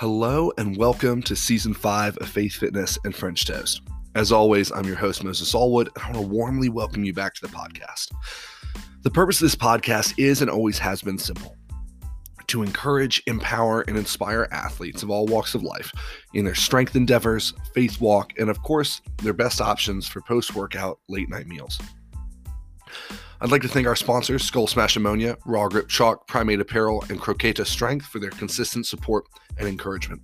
Hello and welcome to season five of Faith Fitness and French Toast. As always, I'm your host, Moses Allwood, and I want to warmly welcome you back to the podcast. The purpose of this podcast is and always has been simple to encourage, empower, and inspire athletes of all walks of life in their strength endeavors, faith walk, and of course, their best options for post workout late night meals. I'd like to thank our sponsors, Skull Smash Ammonia, Raw Grip Chalk, Primate Apparel, and Croqueta Strength for their consistent support and encouragement.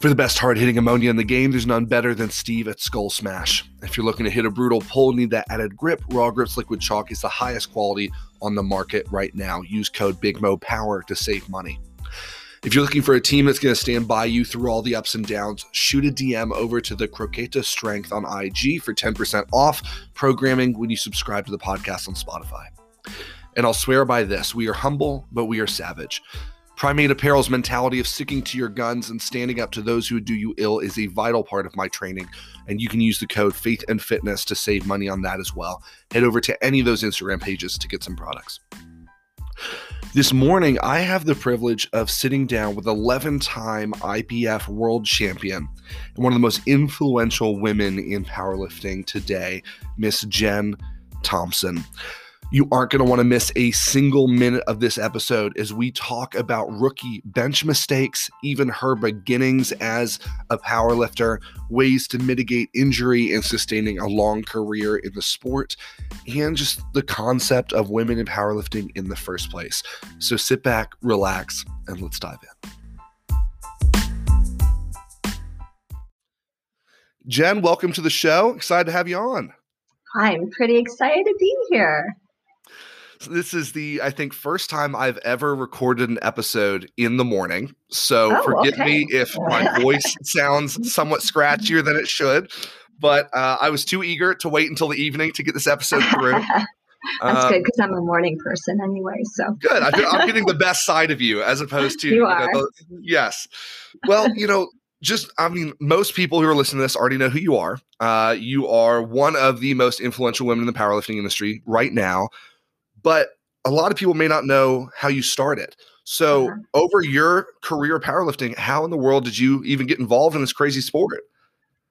For the best hard hitting ammonia in the game, there's none better than Steve at Skull Smash. If you're looking to hit a brutal pull and need that added grip, Raw Grips Liquid Chalk is the highest quality on the market right now. Use code BIGMOPOWER to save money. If you're looking for a team that's going to stand by you through all the ups and downs, shoot a DM over to the Croqueta Strength on IG for 10% off programming when you subscribe to the podcast on Spotify. And I'll swear by this we are humble, but we are savage. Primate Apparel's mentality of sticking to your guns and standing up to those who do you ill is a vital part of my training, and you can use the code Faith and Fitness to save money on that as well. Head over to any of those Instagram pages to get some products. This morning, I have the privilege of sitting down with 11 time IPF world champion and one of the most influential women in powerlifting today, Miss Jen Thompson. You aren't going to want to miss a single minute of this episode as we talk about rookie bench mistakes, even her beginnings as a powerlifter, ways to mitigate injury and sustaining a long career in the sport, and just the concept of women in powerlifting in the first place. So sit back, relax, and let's dive in. Jen, welcome to the show. Excited to have you on. I'm pretty excited to be here. So this is the I think first time I've ever recorded an episode in the morning. So Oh, forgive okay. me if my voice sounds somewhat scratchier than it should. But uh, I was too eager to wait until the evening to get this episode through. That's Um, good because I'm a morning person anyway. So Good. I, I'm getting the best side of you as opposed to You know, are. the- yes. Well, you know, just I mean, most people who are listening to this already know who you are. Uh, you are one of the most influential women in the powerlifting industry right now, but a lot of people may not know how you started. So, Uh-huh. over your career powerlifting, how in the world did you even get involved in this crazy sport?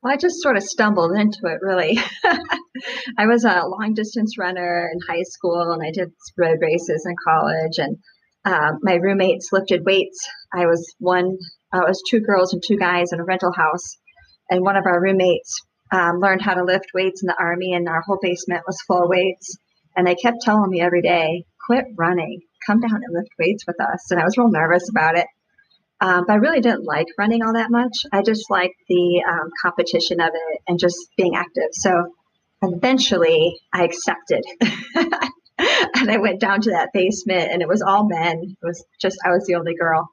well, I just sort of stumbled into it really. I was a long distance runner in high school and I did road races in college and um, my roommates lifted weights. I was one, I was two girls and two guys in a rental house. And one of our roommates um, learned how to lift weights in the army and our whole basement was full of weights. And they kept telling me every day, quit running, come down and lift weights with us. And I was real nervous about it. Um, but I really didn't like running all that much. I just liked the um, competition of it and just being active. So eventually I accepted. and I went down to that basement and it was all men. It was just, I was the only girl.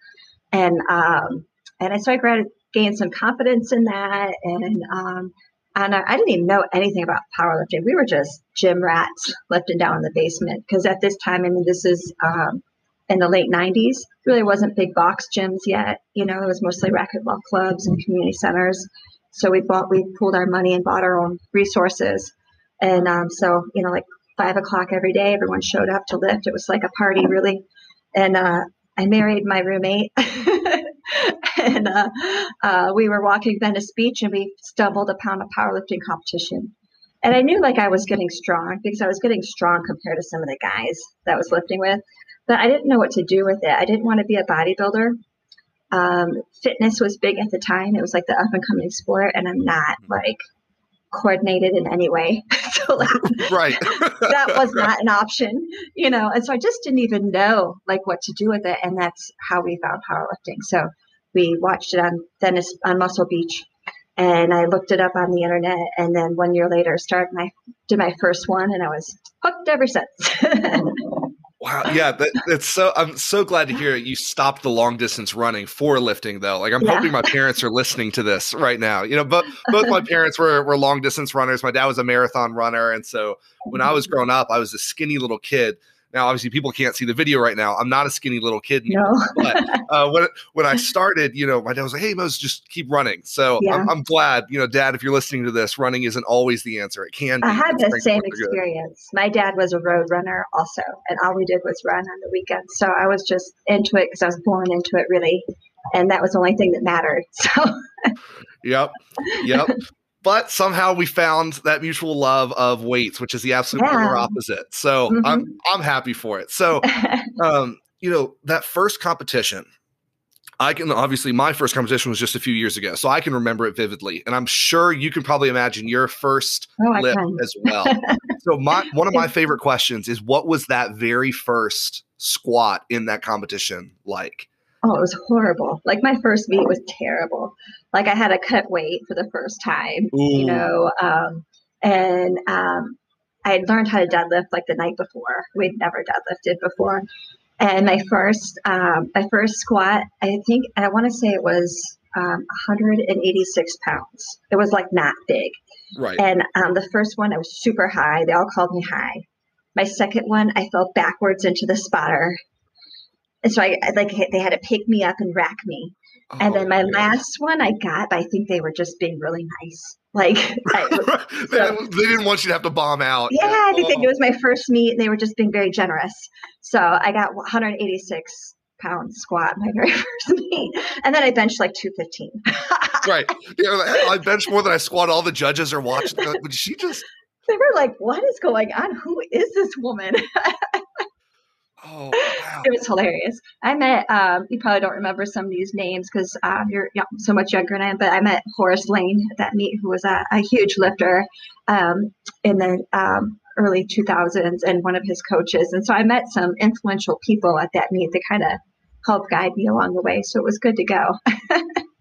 And, um, and I started grad- gained some confidence in that. And, um, and I, I didn't even know anything about powerlifting. We were just gym rats lifting down in the basement. Because at this time, I mean, this is um, in the late 90s, really wasn't big box gyms yet. You know, it was mostly racquetball clubs and community centers. So we bought, we pooled our money and bought our own resources. And um, so, you know, like five o'clock every day, everyone showed up to lift. It was like a party, really. And uh, I married my roommate. and uh, uh, we were walking Venice Beach and we stumbled upon a powerlifting competition. And I knew like I was getting strong because I was getting strong compared to some of the guys that I was lifting with, but I didn't know what to do with it. I didn't want to be a bodybuilder. Um, fitness was big at the time. It was like the up and coming sport, and I'm not like coordinated in any way. so like Right. that was not an option, you know. And so I just didn't even know like what to do with it, and that's how we found powerlifting. So we watched it on Venice on Muscle Beach, and I looked it up on the internet, and then one year later started my did my first one, and I was hooked ever since. Wow. Yeah. That, that's so, I'm so glad to hear you stopped the long distance running for lifting though. Like I'm Yeah. hoping my parents are listening to this right now. You know, but both my parents were, were long distance runners. My dad was a marathon runner. And so when I was mm-hmm. growing up, I was a skinny little kid. Now, obviously people can't see the video right now. I'm not a skinny little kid anymore. no, But uh, when, when I started, you know, my dad was like, Hey, Moses, just keep running. So Yeah. I'm, I'm glad, you know, dad, if you're listening to this, running isn't always the answer. It can be. I had the same are good. experience. My dad was a road runner also, and all we did was run on the weekends. So I was just into it because I was born into it, really. and that was the only thing that mattered. So, yep, yep. But somehow we found that mutual love of weights, which is the absolute yeah. polar opposite. So mm-hmm. I'm I'm happy for it. So, um, you know, that first competition, I can obviously my first competition was just a few years ago, so I can remember it vividly, and I'm sure you can probably imagine your first oh, lip as well. so my one of my favorite questions is, what was that very first squat in that competition like? Oh, it was horrible. Like my first meet was terrible. Like I had to cut weight for the first time, Ooh. you know, um, and um, I had learned how to deadlift like the night before. We'd never deadlifted before, and my first um, my first squat, I think I want to say it was um, 186 pounds. It was like not big. Right. And um, the first one, I was super high. They all called me high. My second one, I fell backwards into the spotter. And so I, like they had to pick me up and rack me. Oh, and then my last one I got, but I think they were just being really nice. Like I, they, so, they, didn't want you to have to bomb out. Yeah, I oh. think oh. it was my first meet, and they were just being very generous. So I got 186 pound squat my very first meet, and then I benched like 215. right. Yeah, I bench more than I squat. All the judges are watching. Like, she just. They were like, "What is going on? Who is this woman?" Oh, wow. it was hilarious. I met, um, you probably don't remember some of these names because um, you're so much younger than I am, but I met Horace Lane at that meet, who was a, a huge lifter um, in the um, early 2000s and one of his coaches. And so I met some influential people at that meet that kind of helped guide me along the way. So it was good to go.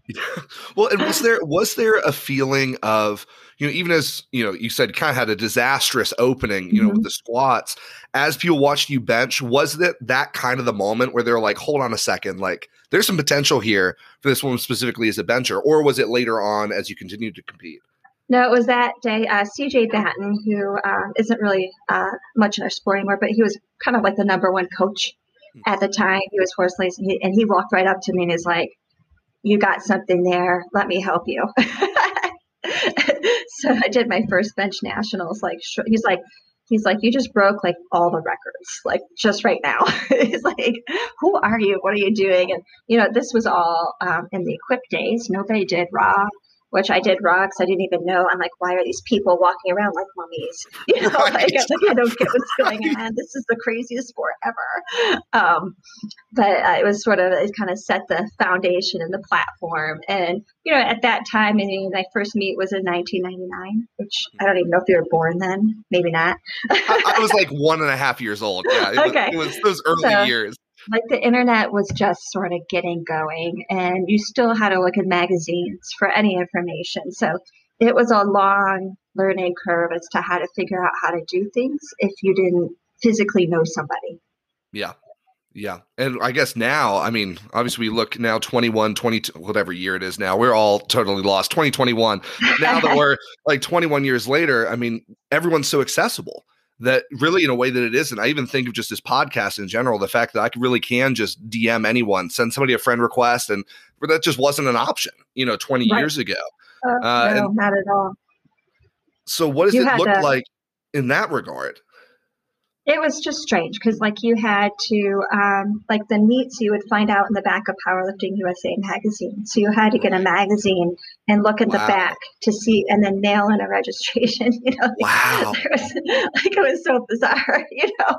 well, and was there was there a feeling of you know even as you know you said kind of had a disastrous opening you know mm-hmm. with the squats as people watched you bench was that that kind of the moment where they're like hold on a second like there's some potential here for this woman specifically as a bencher or was it later on as you continued to compete no, it was that day. Uh, CJ Batten, who uh, not really uh, much in our sport anymore, but he was kind of like the number one coach hmm. at the time. He was Horace Lane, and he, and he walked right up to me and is like, you got something there. Let me help you. so I did my first bench nationals. Like he's like, he's like, you just broke like all the records, like just right now. he's like, who are you? What are you doing? And you know, this was all um, in the equip days. Nobody did raw which I did rocks. I didn't even know. I'm like, why are these people walking around like mummies? You know, right. like, like, I don't get what's going on. This is the craziest sport ever. Um, but uh, it was sort of, it kind of set the foundation and the platform. And, you know, at that time, I mean, my first meet was in 1999, which I don't even know if you were born then. Maybe not. I, I, was like one and a half years old. Yeah. It okay. Was, it was those early so, years like the internet was just sort of getting going and you still had to look in magazines for any information. So it was a long learning curve as to how to figure out how to do things if you didn't physically know somebody. Yeah. Yeah. And i guess now i mean obviously we look now 21 22 whatever year it is now we're all totally lost 2021 now that we're like 21 years later i mean everyone's so accessible that really in a way that it isn't. I even think of just this podcast in general, the fact that I really can just DM anyone, send somebody a friend request, and that just wasn't an option, you know, 20 right. years ago. Uh, uh, no, and, not at all. So what does you it look to, like in that regard? It was just strange because like you had to um, like the meets you would find out in the back of powerlifting usa magazine. So you had to get a magazine and look at wow. the back to see and then nail in a registration you know? Wow. It was, like it was so bizarre you know?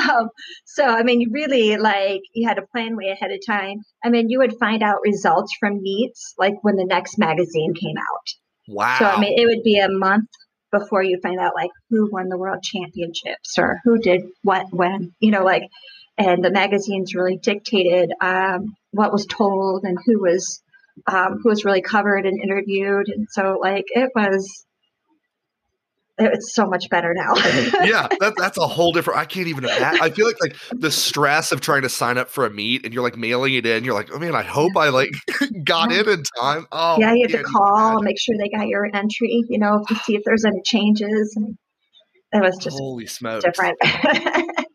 Um, so i mean really like you had to plan way ahead of time. I mean you would find out results from meets like when the next magazine came out. Wow so i mean it would be a month before you find out like who won the world championships or who did what when you know like and the magazines really dictated um, what was told and who was um, who was really covered and interviewed. And so like it was it's so much better now. yeah, that, that's a whole different. I can't even imagine. I feel like like the stress of trying to sign up for a meet and you're like mailing it in. You're like, oh man, I hope I like got yeah. in in time. Oh, yeah, you have to call, and make sure they got your entry. You know, to see if there's any changes. It was just holy smokes different.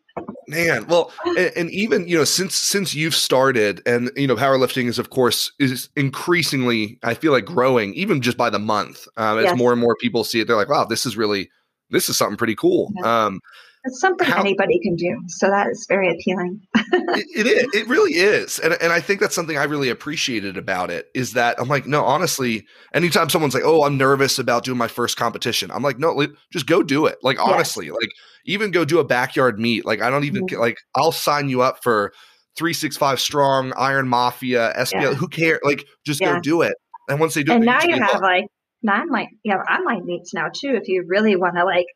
man well and, and, even you know since since you've started and you know powerlifting is of course is increasingly i feel like growing even just by the month um, as yes. more and more people see it they're like wow this is really this is something pretty cool yeah. um it's something how, anybody can do. So that is very appealing. it, it is. It really is. And, and I think that's something I really appreciated about it is that I'm like, no, honestly, anytime someone's like, oh, I'm nervous about doing my first competition, I'm like, no, just go do it. Like, honestly, yes. like even go do a backyard meet. Like, I don't even mm-hmm. like, I'll sign you up for 365 strong, Iron Mafia, SPL. Yeah. Who cares? Like, just yeah. go do it. And once they do and it, now you have like online, you have online meets now too. If you really want to like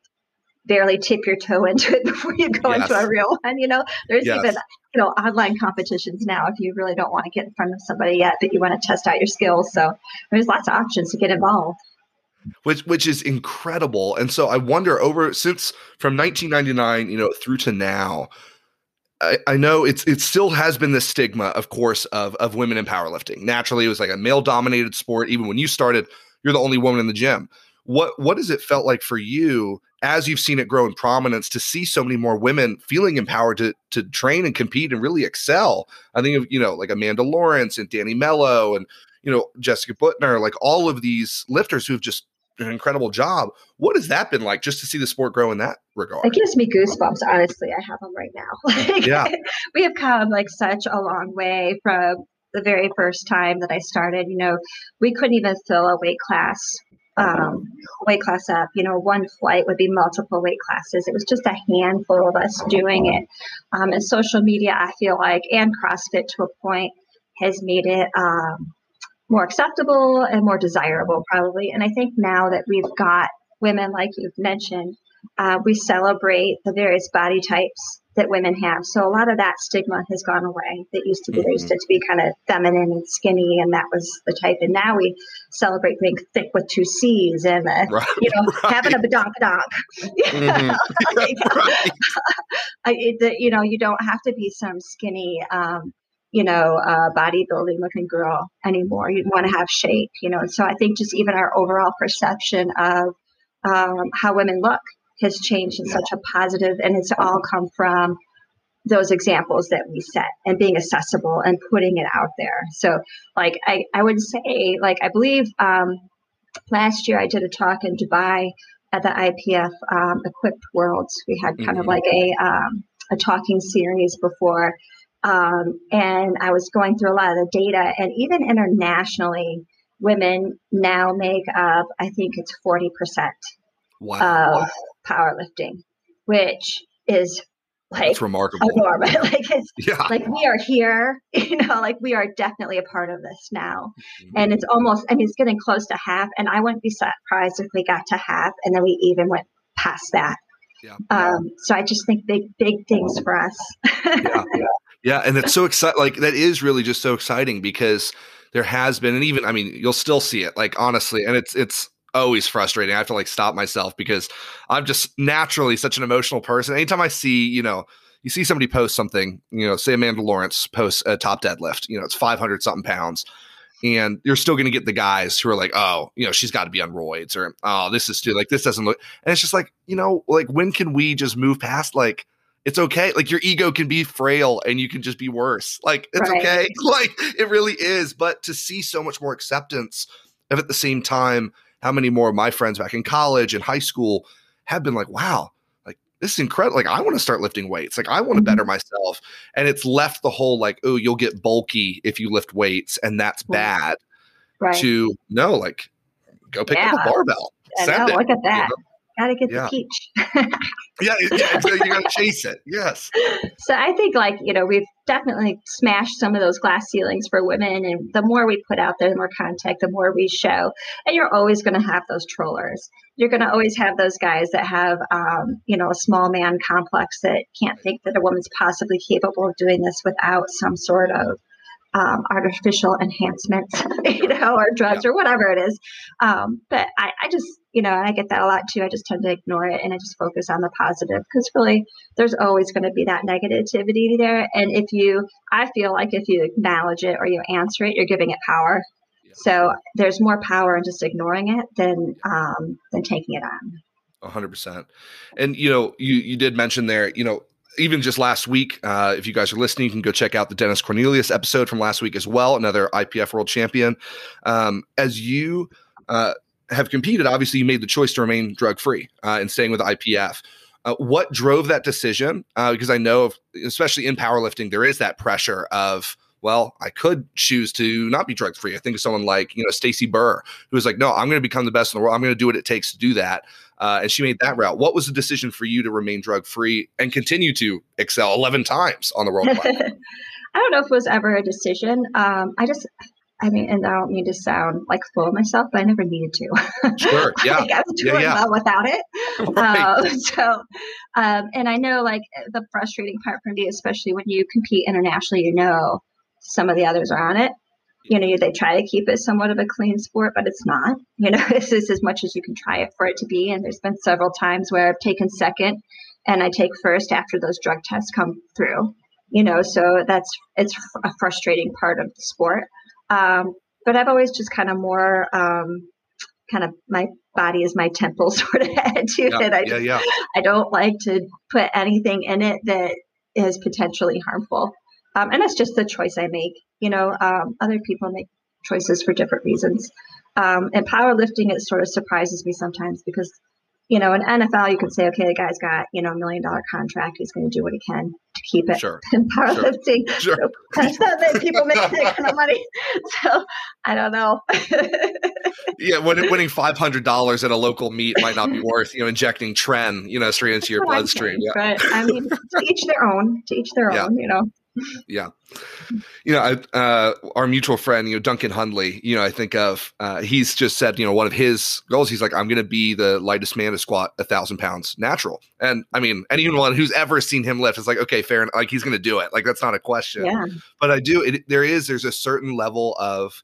barely tip your toe into it before you go yes. into a real one. You know, there's yes. even you know online competitions now if you really don't want to get in front of somebody yet, but you want to test out your skills. So there's lots of options to get involved. Which which is incredible. And so I wonder over since from 1999, you know, through to now. I, I know it's it still has been the stigma, of course, of of women in powerlifting. Naturally, it was like a male dominated sport. Even when you started, you're the only woman in the gym. What what has it felt like for you as you've seen it grow in prominence to see so many more women feeling empowered to to train and compete and really excel. I think of, you know, like Amanda Lawrence and Danny Mello and, you know, Jessica Buettner, like all of these lifters who've just done an incredible job. What has that been like just to see the sport grow in that regard? It gives me goosebumps. Honestly, I have them right now. like, yeah. we have come like such a long way from the very first time that I started. You know, we couldn't even fill a weight class um, weight class up. You know, one flight would be multiple weight classes. It was just a handful of us doing it. Um, and social media, I feel like, and CrossFit to a point has made it um, more acceptable and more desirable, probably. And I think now that we've got women, like you've mentioned, uh, we celebrate the various body types that women have. So a lot of that stigma has gone away. That used to be mm-hmm. used to be kind of feminine and skinny, and that was the type. And now we celebrate being thick with two C's and uh, right, you know right. having a badonkadonk. mm-hmm. right. it, you know, you don't have to be some skinny. Um, you know, uh, bodybuilding looking girl anymore. You want to have shape, you know. So I think just even our overall perception of um, how women look has changed in such a positive and it's all come from those examples that we set and being accessible and putting it out there so like i, I would say like i believe um, last year i did a talk in dubai at the ipf um, equipped worlds we had kind mm-hmm. of like a um, a talking series before um, and i was going through a lot of the data and even internationally women now make up i think it's 40% wow. of powerlifting, which is like That's remarkable. Enormous. like it's yeah. like we are here, you know, like we are definitely a part of this now. Mm-hmm. And it's almost I mean it's getting close to half and I wouldn't be surprised if we got to half and then we even went past that. Yeah. Um, so I just think big, big things for us. yeah. yeah. And it's so exciting. Like that is really just so exciting because there has been, and even, I mean, you'll still see it like honestly, and it's, it's, always frustrating. I have to like stop myself because I'm just naturally such an emotional person. Anytime I see, you know, you see somebody post something, you know, say Amanda Lawrence posts a top deadlift, you know, it's 500 something pounds. And you're still going to get the guys who are like, oh, you know, she's got to be on roids or, oh, this is too, like, this doesn't look. And it's just like, you know, like, when can we just move past, like, it's okay. Like, your ego can be frail and you can just be worse. Like, it's right. okay. Like, it really is. But to see so much more acceptance of at the same time, how many more of my friends back in college and high school have been like, wow, like this is incredible. Like I want to start lifting weights. Like I want to mm-hmm. better myself. And it's left the whole like, oh, you'll get bulky if you lift weights, and that's bad. Right. To no, like go pick yeah. up a barbell. Send know, it, look at that. You know? Gotta get yeah. the peach. yeah, yeah, you gotta chase it. Yes. So I think like, you know, we've definitely smashed some of those glass ceilings for women. And the more we put out there, the more contact, the more we show. And you're always gonna have those trollers. You're gonna always have those guys that have um, you know, a small man complex that can't think that a woman's possibly capable of doing this without some sort of um, artificial enhancements, you know, or drugs yeah. or whatever it is. Um, but I, I just, you know, I get that a lot too. I just tend to ignore it and I just focus on the positive because really there's always going to be that negativity there. And if you, I feel like if you acknowledge it or you answer it, you're giving it power. Yeah. So there's more power in just ignoring it than um, than taking it on. hundred percent. And you know, you you did mention there, you know, even just last week, uh, if you guys are listening, you can go check out the Dennis Cornelius episode from last week as well, another IPF world champion. Um, as you uh, have competed, obviously you made the choice to remain drug free uh, and staying with IPF. Uh, what drove that decision? Uh, because I know, especially in powerlifting, there is that pressure of, well, I could choose to not be drug free. I think of someone like, you know, Stacy Burr, who was like, no, I'm going to become the best in the world. I'm going to do what it takes to do that. Uh, and she made that route. What was the decision for you to remain drug free and continue to excel 11 times on the world I don't know if it was ever a decision. Um, I just, I mean, and I don't mean to sound like full of myself, but I never needed to. Sure. Yeah. like I was doing yeah, yeah. well without it. Right. Um, so, um, and I know like the frustrating part for me, especially when you compete internationally, you know, some of the others are on it. You know, they try to keep it somewhat of a clean sport, but it's not. You know, this is as much as you can try it for it to be. And there's been several times where I've taken second and I take first after those drug tests come through. You know, so that's it's a frustrating part of the sport. Um, but I've always just kind of more um, kind of my body is my temple sort of attitude yeah, that I yeah, yeah. I don't like to put anything in it that is potentially harmful. Um, and that's just the choice I make. You know, um, other people make choices for different reasons. Um, and powerlifting, it sort of surprises me sometimes because you know, in NFL, you can say, okay, the guy's got, you know, a million dollar contract. He's going to do what he can to keep it. Sure. In powerlifting, sure. sure. that people make that kind of money. So I don't know. yeah, winning five hundred dollars at a local meet might not be worth, you know, injecting tren, you know, straight into your bloodstream. Yeah. But I mean, to each their own. To each their yeah. own. You know yeah. You know I, uh, our mutual friend you know duncan hundley you know i think of uh, he's just said you know one of his goals he's like i'm going to be the lightest man to squat a thousand pounds natural. And i mean anyone who's ever seen him lift is like okay fair enough like he's going to do it. Like that's not a question. Yeah. but i do it, there is there's a certain level of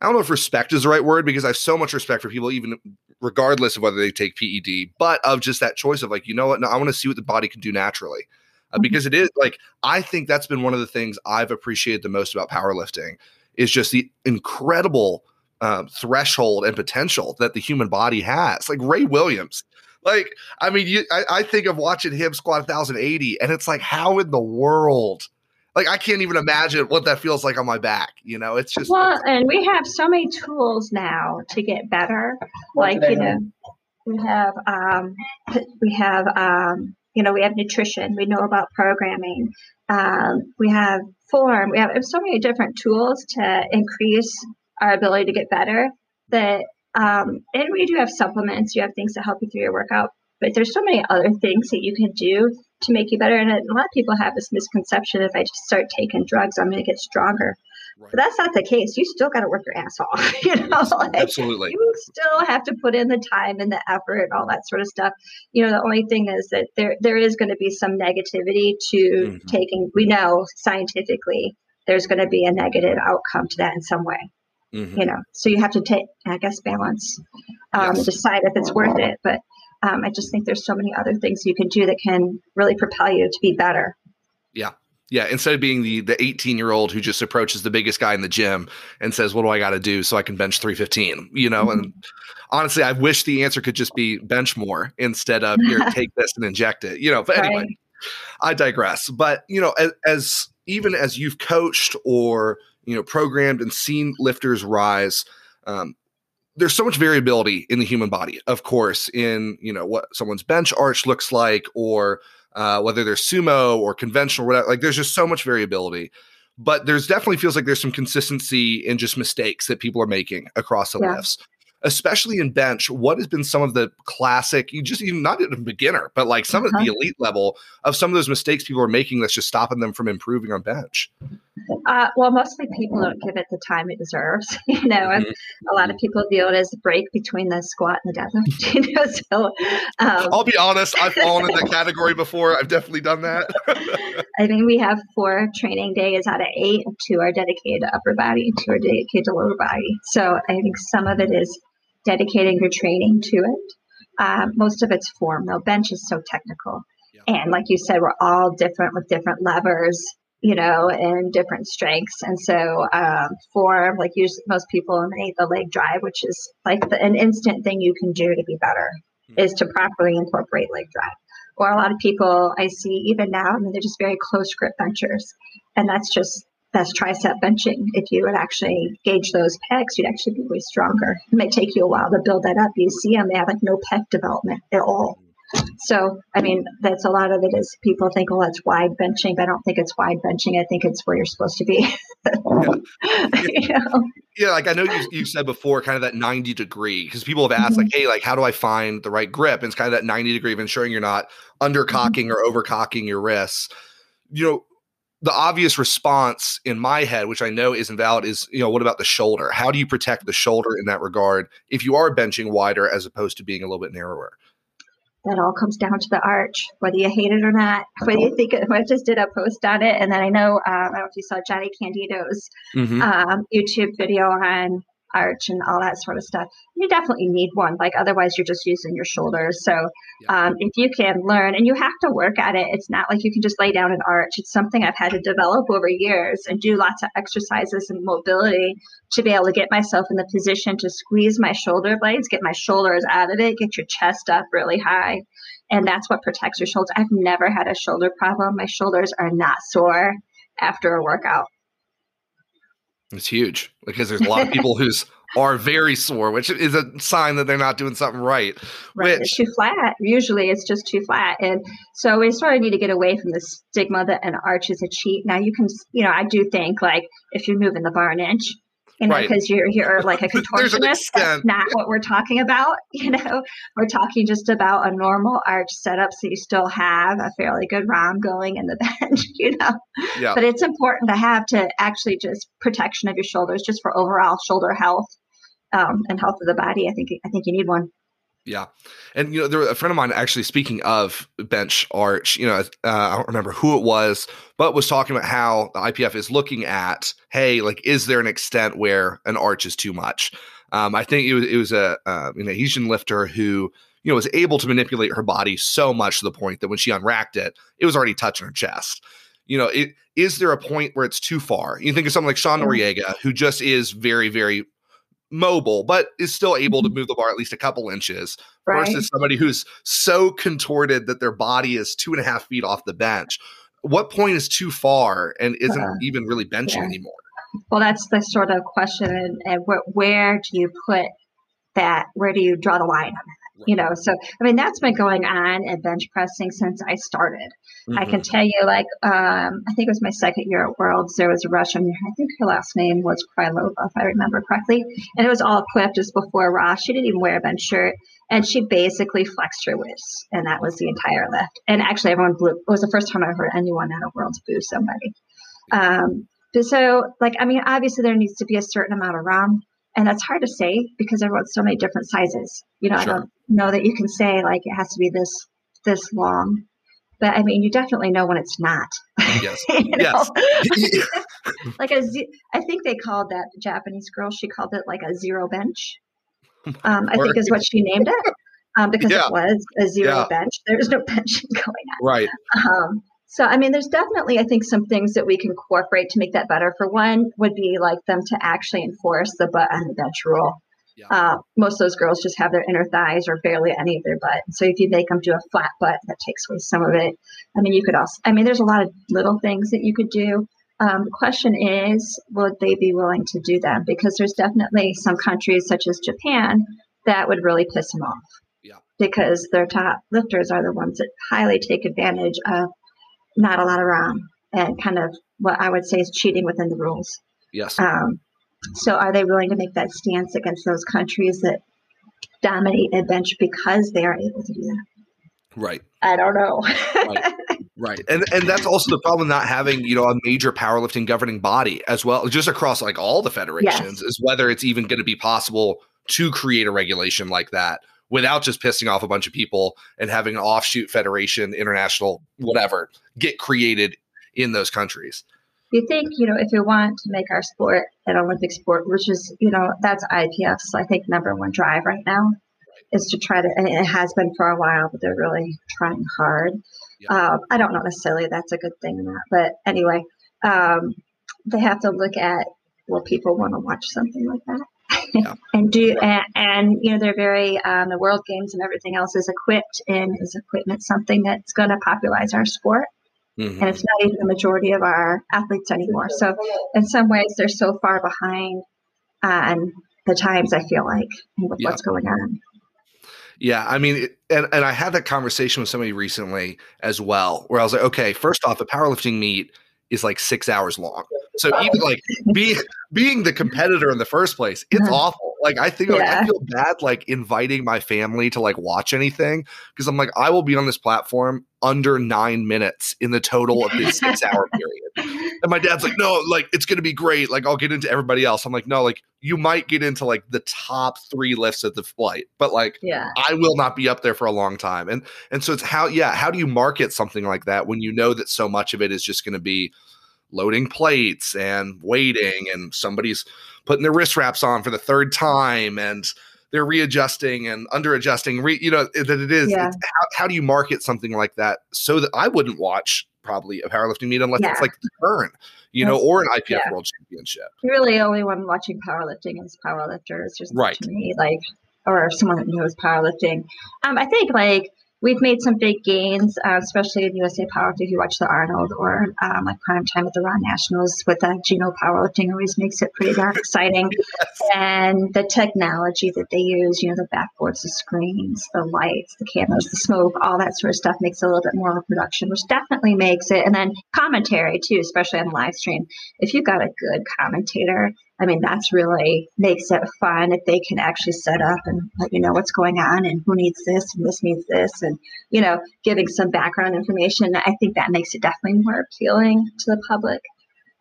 i don't know if respect is the right word because i have so much respect for people even regardless of whether they take ped but of just that choice of like you know what? No, i want to see what the body can do naturally uh, mm-hmm. because it is like I think that's been one of the things I've appreciated the most about powerlifting is just the incredible um, threshold and potential that the human body has. Like Ray Williams, like I mean, you, I, I think of watching him squat 1,080, and it's like, how in the world? Like I can't even imagine what that feels like on my back. You know, it's just well, and we have so many tools now to get better. Like you know, we have um, we have um, you know, we have nutrition, we know about programming, um, we have form, we have so many different tools to increase our ability to get better. That um, and we do have supplements, you have things to help you through your workout, but there's so many other things that you can do to make you better. And a lot of people have this misconception: if I just start taking drugs, I'm going to get stronger. Right. But that's not the case. You still got to work your ass off. You know, like, absolutely. You still have to put in the time and the effort and all that sort of stuff. You know, the only thing is that there there is going to be some negativity to mm-hmm. taking. We know scientifically there's going to be a negative outcome to that in some way. Mm-hmm. You know, so you have to take, I guess, balance, um, yes. decide if it's worth it. But um, I just think there's so many other things you can do that can really propel you to be better. Yeah, instead of being the the 18 year old who just approaches the biggest guy in the gym and says, "What do I got to do so I can bench 315?" You know, mm-hmm. and honestly, I wish the answer could just be bench more instead of here, take this and inject it. You know, but anyway, right. I digress. But you know, as, as even as you've coached or you know programmed and seen lifters rise, um, there's so much variability in the human body, of course, in you know what someone's bench arch looks like or uh, whether they're sumo or conventional, or whatever. Like there's just so much variability. But there's definitely feels like there's some consistency in just mistakes that people are making across the yeah. lifts especially in bench, what has been some of the classic, you just even not a beginner, but like some uh-huh. of the elite level of some of those mistakes people are making that's just stopping them from improving on bench? Uh, well, mostly people don't give it the time it deserves. You know, mm-hmm. a lot of people view it as a break between the squat and the deadlift. You know, so um, I'll be honest, I've fallen in that category before. I've definitely done that. I mean, we have four training days out of eight, two are dedicated to upper body, two are dedicated to lower body. So I think some of it is dedicating your training to it. Um, most of it's form, though. Bench is so technical. Yeah. And like you said, we're all different with different levers, you know, and different strengths. And so um, form, like usually most people eliminate the leg drive, which is like the, an instant thing you can do to be better, mm-hmm. is to properly incorporate leg drive. Or a lot of people I see even now, I mean, they're just very close grip benchers. And that's just that's tricep benching. If you would actually gauge those pecs, you'd actually be way stronger. It may take you a while to build that up. You see them, they have like no pec development at all. So, I mean, that's a lot of it is people think, well, it's wide benching, but I don't think it's wide benching. I think it's where you're supposed to be. yeah. you know? yeah, like I know you, you said before, kind of that 90 degree, because people have asked, mm-hmm. like, hey, like, how do I find the right grip? And it's kind of that 90 degree of ensuring you're not undercocking mm-hmm. or overcocking your wrists. You know, the obvious response in my head, which I know is invalid, is you know what about the shoulder? How do you protect the shoulder in that regard if you are benching wider as opposed to being a little bit narrower? That all comes down to the arch, whether you hate it or not, whether you think it. I just did a post on it, and then I know um, I don't know if you saw Jonnie Candito's mm-hmm. um, YouTube video on arch and all that sort of stuff. You definitely need one. Like otherwise, you're just using your shoulders. So um, if you can learn, and you have to work at it, it's not like you can just lay down an arch. It's something I've had to develop over years and do lots of exercises and mobility to be able to get myself in the position to squeeze my shoulder blades, get my shoulders out of it, get your chest up really high. And that's what protects your shoulders. I've never had a shoulder problem. My shoulders are not sore after a workout. It's huge because there's a lot of people who's are very sore, which is a sign that they're not doing something right. Right, which, it's too flat. Usually, it's just too flat, and so we sort of need to get away from the stigma that an arch is a cheat. Now, you can, you know, I do think like if you're moving the bar an inch, you know, right. because you're you're like a contortionist. that's not what we're talking about. You know, we're talking just about a normal arch setup, so you still have a fairly good ROM going in the bench. You know, yeah. but it's important to have to actually just protection of your shoulders, just for overall shoulder health um, and health of the body. I think I think you need one. Yeah, and you know, there was a friend of mine actually speaking of bench arch. You know, uh, I don't remember who it was, but was talking about how the IPF is looking at, hey, like, is there an extent where an arch is too much? Um, I think it was it was a uh, an Asian lifter who you know was able to manipulate her body so much to the point that when she unracked it, it was already touching her chest. You know, it, is there a point where it's too far? You think of someone like Sean Noriega, who just is very, very mobile, but is still able to mm-hmm. move the bar at least a couple inches right. versus somebody who's so contorted that their body is two and a half feet off the bench. What point is too far and isn't uh, even really benching yeah. anymore? Well, that's the sort of question. And, and where do you put that? Where do you draw the line on that? You know so i mean that's been going on at bench pressing since i started. Mm-hmm. i can mm-hmm. tell you like um, i think it was my second year at worlds there was a russian i think her last name was krylova if i remember correctly and it was all equipped just before ross. She didn't even wear a bench shirt and she basically flexed her wrists and that was the entire lift. And actually everyone blew it was the first time i heard anyone at a worlds boo somebody. Um, so like i mean obviously there needs to be a certain amount of ROM and that's hard to say because everyone's so many different sizes. You know, sure. I don't know that you can say like it has to be this this long, but I mean, you definitely know when it's not. Yes. yes. like a, z- I think they called that Japanese girl. She called it like a zero bench. Um, I think is what she named it. Um, because yeah. it was a zero yeah. bench. There was no benching going on. Right. Um, so, I mean, there's definitely, I think, some things that we can incorporate to make that better. For one, would be like them to actually enforce the butt on the bench rule. Yeah. Uh, most of those girls just have their inner thighs or barely any of their butt. So if you make them do a flat butt, that takes away some of it. I mean, you could also, I mean, there's a lot of little things that you could do. Um, the question is, would they be willing to do them? Because there's definitely some countries, such as Japan, that would really piss them off. Yeah. Because their top lifters are the ones that highly take advantage of not a lot of ROM and kind of what I would say is cheating within the rules. Yes. Um, so are they willing to make that stance against those countries that dominate a bench because they are able to do that? Right. I don't know. right. Right. And and that's also the problem not having, you know, a major powerlifting governing body as well, just across like all the federations, yes. is whether it's even going to be possible to create a regulation like that without just pissing off a bunch of people and having an offshoot federation, international, whatever, get created in those countries. You think, you know, if we want to make our sport an Olympic sport, which is, you know, that's IPF's, I think, number one drive right now, is to try to, and it has been for a while, but they're really trying hard. Yeah. Um, I don't know necessarily that's a good thing or not, but anyway, um, they have to look at will people want to watch something like that? Yeah. and do and, and, you know they're very um, the world games and everything else is equipped and is equipment something that's going to popularize our sport mm-hmm. and it's not even the majority of our athletes anymore so in some ways they're so far behind on the times i feel like with yeah. what's going on Yeah, I mean, and and I had that conversation with somebody recently as well, where I was like, okay, first off, the powerlifting meet is like six hours long. So even oh. like being being the competitor in the first place, it's uh-huh. awful. Like I think yeah. like, I feel bad like inviting my family to like watch anything because I'm like I will be on this platform under nine minutes in the total of this six hour period. And my dad's like, no, like it's gonna be great. Like I'll get into everybody else. I'm like, no, like you might get into like the top three lifts of the flight, but like yeah, I will not be up there for a long time. And and so it's how yeah, how do you market something like that when you know that so much of it is just gonna be loading plates and waiting and somebody's putting their wrist wraps on for the third time and they're readjusting and under adjusting re, you know that it is yeah. how, how, do you market something like that so that i wouldn't watch probably a powerlifting meet unless yeah. it's like the current you know or an ipf yeah. world championship really only one watching powerlifting is powerlifters just right to me like or someone that knows powerlifting um i think like we've made some big gains, uh, especially in USA Powerlifting. If you watch the Arnold or um, like Prime Time at the Raw Nationals with the Gino Powerlifting, always makes it pretty darn exciting. yes. And the technology that they use, you know, the backboards, the screens, the lights, the cameras, the smoke, all that sort of stuff makes it a little bit more of a production, which definitely makes it. And then commentary too, especially on live stream. If you've got a good commentator, I mean, that's really makes it fun if they can actually set up and let you know what's going on and who needs this and this needs this and, you know, giving some background information. I think that makes it definitely more appealing to the public.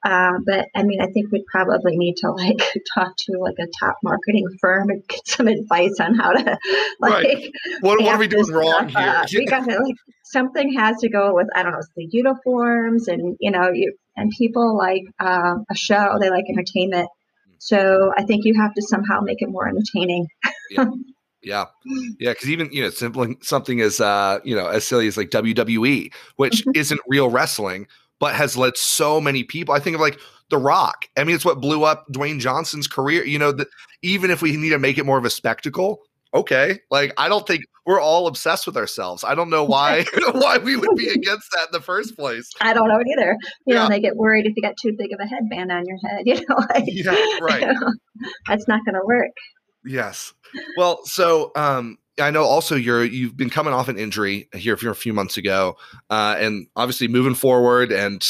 Uh, but I mean, I think we'd probably need to like talk to like a top marketing firm and get some advice on how to like. Right. What, what are we doing wrong here? we got to like something has to go with I don't know the uniforms and you know you and people like um, a show they like entertainment so I think you have to somehow make it more entertaining. yeah. Yeah, yeah, because even you know something something as uh you know as silly as like WWE, which mm-hmm. isn't real wrestling, but has led so many people. I think of like The Rock. I mean, it's what blew up Dwayne Johnson's career. You know that even if we need to make it more of a spectacle, okay. Like I don't think we're all obsessed with ourselves. I don't know why why we would be against that in the first place. I don't know either. You yeah. know, they get worried if you got too big of a headband on your head. You know, like, yeah, right. You know, that's not going to work. Yes. Well, so um, I know also you're you've been coming off an injury here for a few months ago, uh, and obviously moving forward and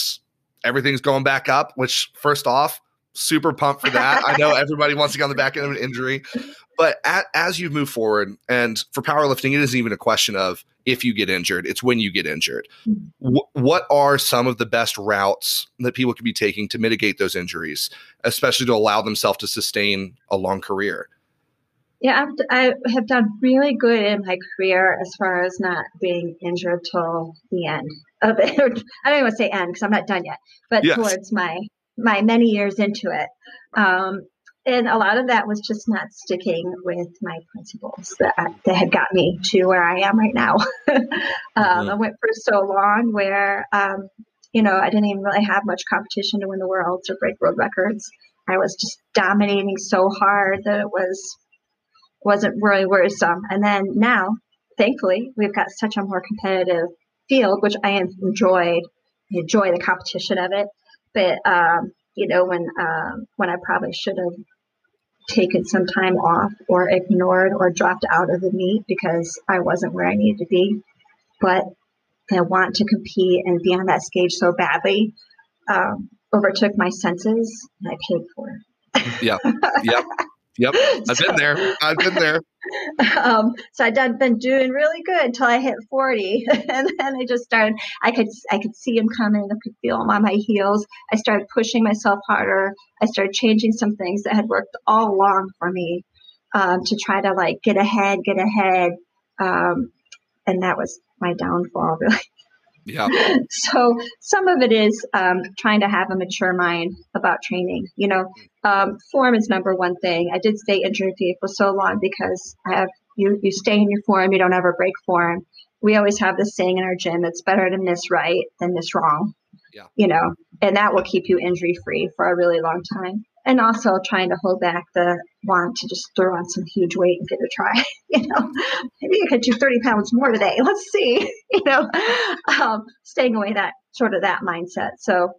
everything's going back up. Which first off, super pumped for that. I know everybody wants to get on the back end of an injury, but at, as you move forward, and for powerlifting, it isn't even a question of if you get injured; it's when you get injured. Mm-hmm. W- what are some of the best routes that people can be taking to mitigate those injuries, especially to allow themselves to sustain a long career? Yeah, I've, I have done really good in my career as far as not being injured till the end of it. I don't even want to say end because I'm not done yet, but yes. towards my my many years into it. Um, and a lot of that was just not sticking with my principles that, that had got me to where I am right now. um, mm-hmm. I went for so long where, um, you know, I didn't even really have much competition to win the worlds or break world records. I was just dominating so hard that it was wasn't really worrisome. And then now, thankfully, we've got such a more competitive field, which I enjoyed. Enjoy the competition of it. But um, you know, when um, when I probably should have taken some time off or ignored or dropped out of the meet because I wasn't where I needed to be. But I want to compete and be on that stage so badly um, overtook my senses and I paid for it. yeah. Yep. Yep. I've so, been there. I've been there. Um, so I'd been doing really good until I hit 40. and then I just started, I could, I could see him coming. I could feel him on my heels. I started pushing myself harder. I started changing some things that had worked all along for me um, to try to like get ahead, get ahead. Um, and that was my downfall, really. Yeah. So some of it is um, trying to have a mature mind about training. You know, um, form is number one thing. I did stay injury free for so long because I have you. You stay in your form. You don't ever break form. We always have this saying in our gym: "It's better to miss right than miss wrong." Yeah. You know, and that will keep you injury free for a really long time and also trying to hold back the want to just throw on some huge weight and give it a try. you know, maybe I could do 30 pounds more today. Let's see, you know, um, staying away that sort of that mindset. So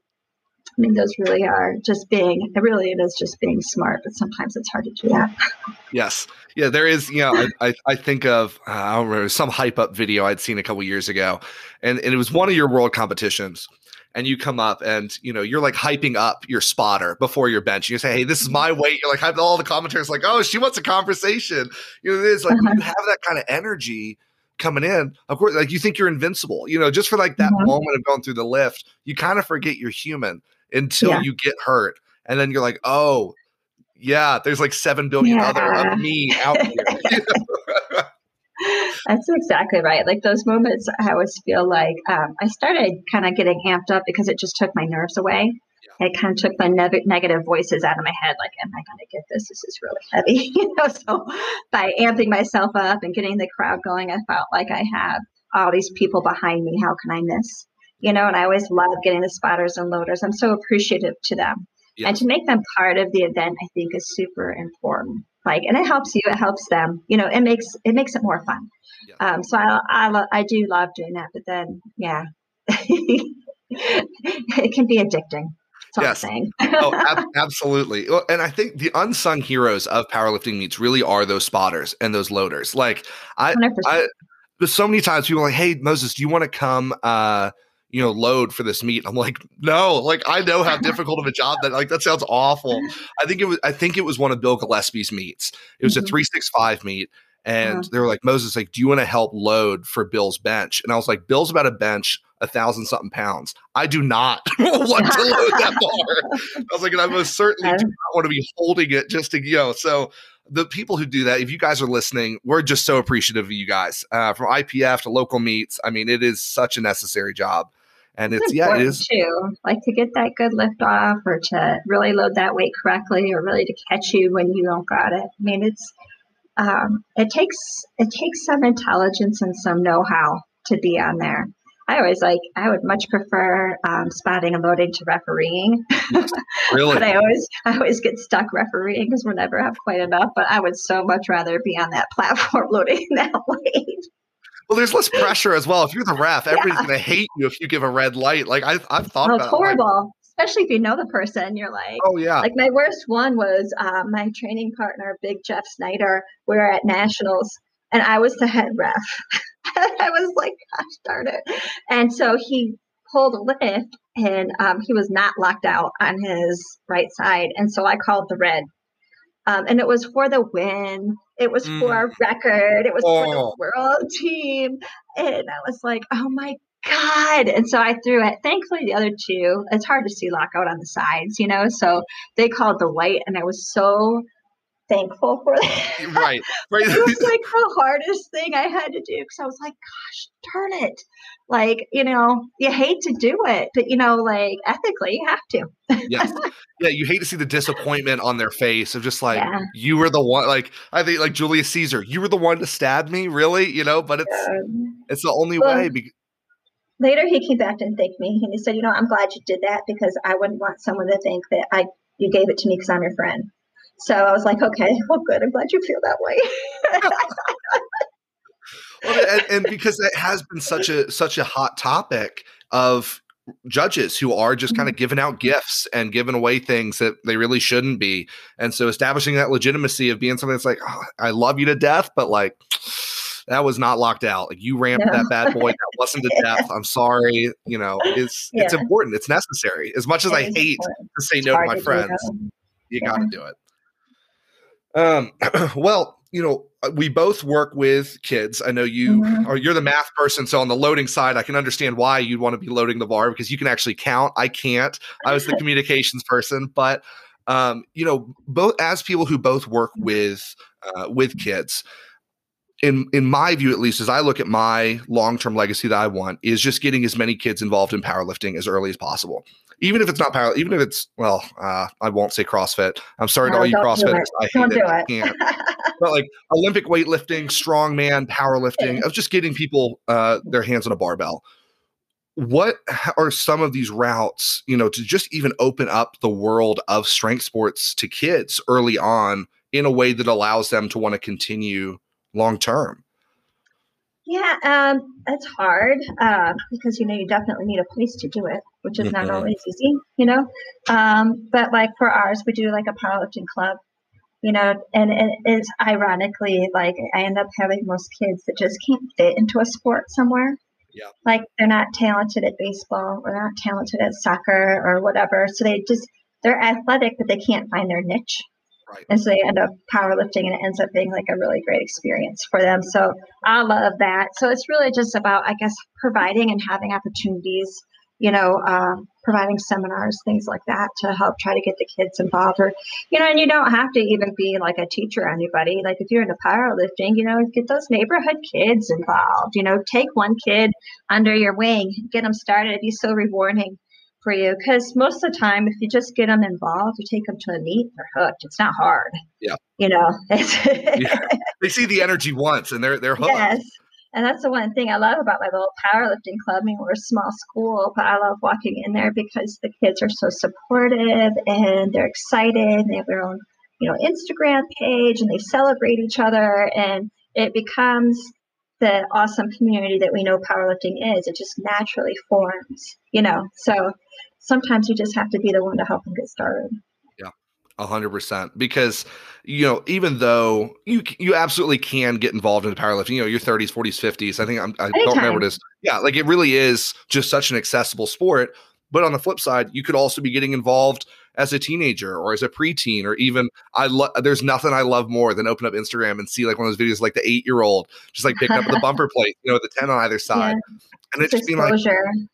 I mean, those really are just being, really it is just being smart, but sometimes it's hard to do that. Yes. Yeah, there is, you know, I, I, I think of, uh, I don't remember, some hype up video I'd seen a couple years ago, and, and it was one of your world competitions. And you come up and, you know, you're like hyping up your spotter before your bench. You say, hey, this is my weight. You're like, all the commentators like, oh, she wants a conversation. You know, it is like, uh-huh. you have that kind of energy coming in, of course, like you think you're invincible, you know, just for like that mm-hmm. moment of going through the lift, you kind of forget you're human until yeah. you get hurt. And then you're like, oh, yeah, there's like 7 billion yeah. other of me out here. That's exactly right. Like those moments, I always feel like um, I started kind of getting amped up because it just took my nerves away. Yeah. It kind of took the ne- negative voices out of my head. Like, am I going to get this? This is really heavy. you know, so by amping myself up and getting the crowd going, I felt like I have all these people behind me. How can I miss? you know, and I always love getting the spotters and loaders. I'm so appreciative to them. Yes. And to make them part of the event, I think is super important. Like, and it helps you, it helps them. You know, it makes it makes it more fun. Yeah. Um, so I, I, lo- I do love doing that, but then yeah, it can be addicting. yes. oh, ab- absolutely. And I think the unsung heroes of powerlifting meets really are those spotters and those loaders. Like I, 100%. I, there's so many times people are like, "Hey, Moses, do you want to come?" Uh, you know, load for this meet. I'm like, no, like I know how difficult of a job that like that sounds awful. I think it was I think it was one of Bill Gillespie's meets. It was mm-hmm. a 365 meet. And uh-huh. they were like, Moses, like, do you want to help load for Bill's bench? And I was like, Bill's about a bench a thousand something pounds. I do not want to load that bar. I was like, and I most certainly do not want to be holding it just to, you know, so the people who do that, if you guys are listening, we're just so appreciative of you guys. Uh, from IPF to local meets, I mean, it is such a necessary job. And it's, it's yeah, it is too. Like to get that good lift off or to really load that weight correctly or really to catch you when you don't got it. I mean, it's um, it takes it takes some intelligence and some know-how to be on there. I always like I would much prefer um, spotting and loading to refereeing. Really? but I always I always get stuck refereeing because we never have quite enough. But I would so much rather be on that platform loading that weight. Well, there's less pressure as well. If you're the ref, everybody's yeah. gonna hate you if you give a red light. Like I've I've thought oh, it's horrible. Especially if you know the person, you're like, oh yeah. Like my worst one was uh, my training partner, Big Jeff Snyder. We were at nationals, and I was the head ref. I was like, gosh darn it! And so he pulled a lift, and um, he was not locked out on his right side, and so I called the red um, and it was for the win. It was mm. for record. It was oh. for the oh. world team. And I was like, oh my God. And so I threw it. Thankfully, the other two, it's hard to see lockout on the sides, you know? So they called the white, and I was so thankful for that. Right. Right. it was like the hardest thing I had to do because I was like, gosh, darn it. Like, you know, you hate to do it, but you know, like ethically you have to. yes. Yeah, you hate to see the disappointment on their face of just like yeah. you were the one like I think like Julius Caesar, you were the one to stab me, really? You know, but it's it's the only well, way because later he came back and thanked me and he said, you know, I'm glad you did that because I wouldn't want someone to think that I you gave it to me because I'm your friend. So I was like, okay, well, good. I'm glad you feel that way. well, and, and, because it has been such a such a hot topic of judges who are just kind of mm-hmm. giving out gifts and giving away things that they really shouldn't be, and so establishing that legitimacy of being something that's like, oh, I love you to death, but like. That was not locked out. Like you ramped no. that bad boy. That wasn't to death. I'm sorry. You know, it's yeah. it's important. It's necessary. As much as it I hate important. to say it's no to my to friends, you yeah. got to do it. Um, well, you know, uh, we both work with kids. I know you mm-hmm. are you're the math person, so on the loading side, I can understand why you'd want to be loading the bar because you can actually count. I can't. I was the communications person, but um, you know, both as people who both work with uh, with kids, in in my view at least as i look at my long-term legacy that i want is just getting as many kids involved in powerlifting as early as possible even if it's not power, even if it's well, uh, I won't say CrossFit. I'm sorry no, to all you CrossFitters. I hate don't it. I can't. but like Olympic weightlifting, strongman, powerlifting, of just getting people uh, their hands on a barbell. What are some of these routes, you know, to just even open up the world of strength sports to kids early on in a way that allows them to want to continue long term? Yeah, um, it's hard uh, because you know you definitely need a place to do it, which is not Mhm. always easy, you know. Um, but like for ours, we do like a powerlifting club, you know, and it is ironically like I end up having most kids that just can't fit into a sport somewhere. Yeah. Like they're not talented at baseball or not talented at soccer or whatever, so they just they're athletic, but they can't find their niche. Right. And so they end up powerlifting and it ends up being like a really great experience for them. So I love that. So it's really just about, I guess, providing and having opportunities, you know, um, providing seminars, things like that to help try to get the kids involved. Or, you know, and you don't have to even be like a teacher or anybody. Like if you're into powerlifting, you know, get those neighborhood kids involved. You know, take one kid under your wing, get them started. It'd be so rewarding for you because most of the time if you just get them involved you take them to a meet they're hooked it's not hard Yeah. you know Yeah. They see the energy once and they're they're hooked. yes and that's the one thing i love about my little powerlifting club i mean we're a small school but i love walking in there because the kids are so supportive and they're excited they have their own you know instagram page and they celebrate each other and it becomes the awesome community that we know powerlifting is it just naturally forms you know so sometimes you just have to be the one to help them get started Yeah, A hundred percent. Because you know, even though you you absolutely can get involved in powerlifting, you know, your thirties, forties, fifties. I think I'm, I don't remember what it is. Yeah, like it really is just such an accessible sport. But on the flip side, you could also be getting involved as a teenager or as a preteen, or even I love. There's nothing I love more than open up Instagram and see like one of those videos, like the eight year old just like picking up the bumper plate, you know, the ten on either side, and it's it's just being like,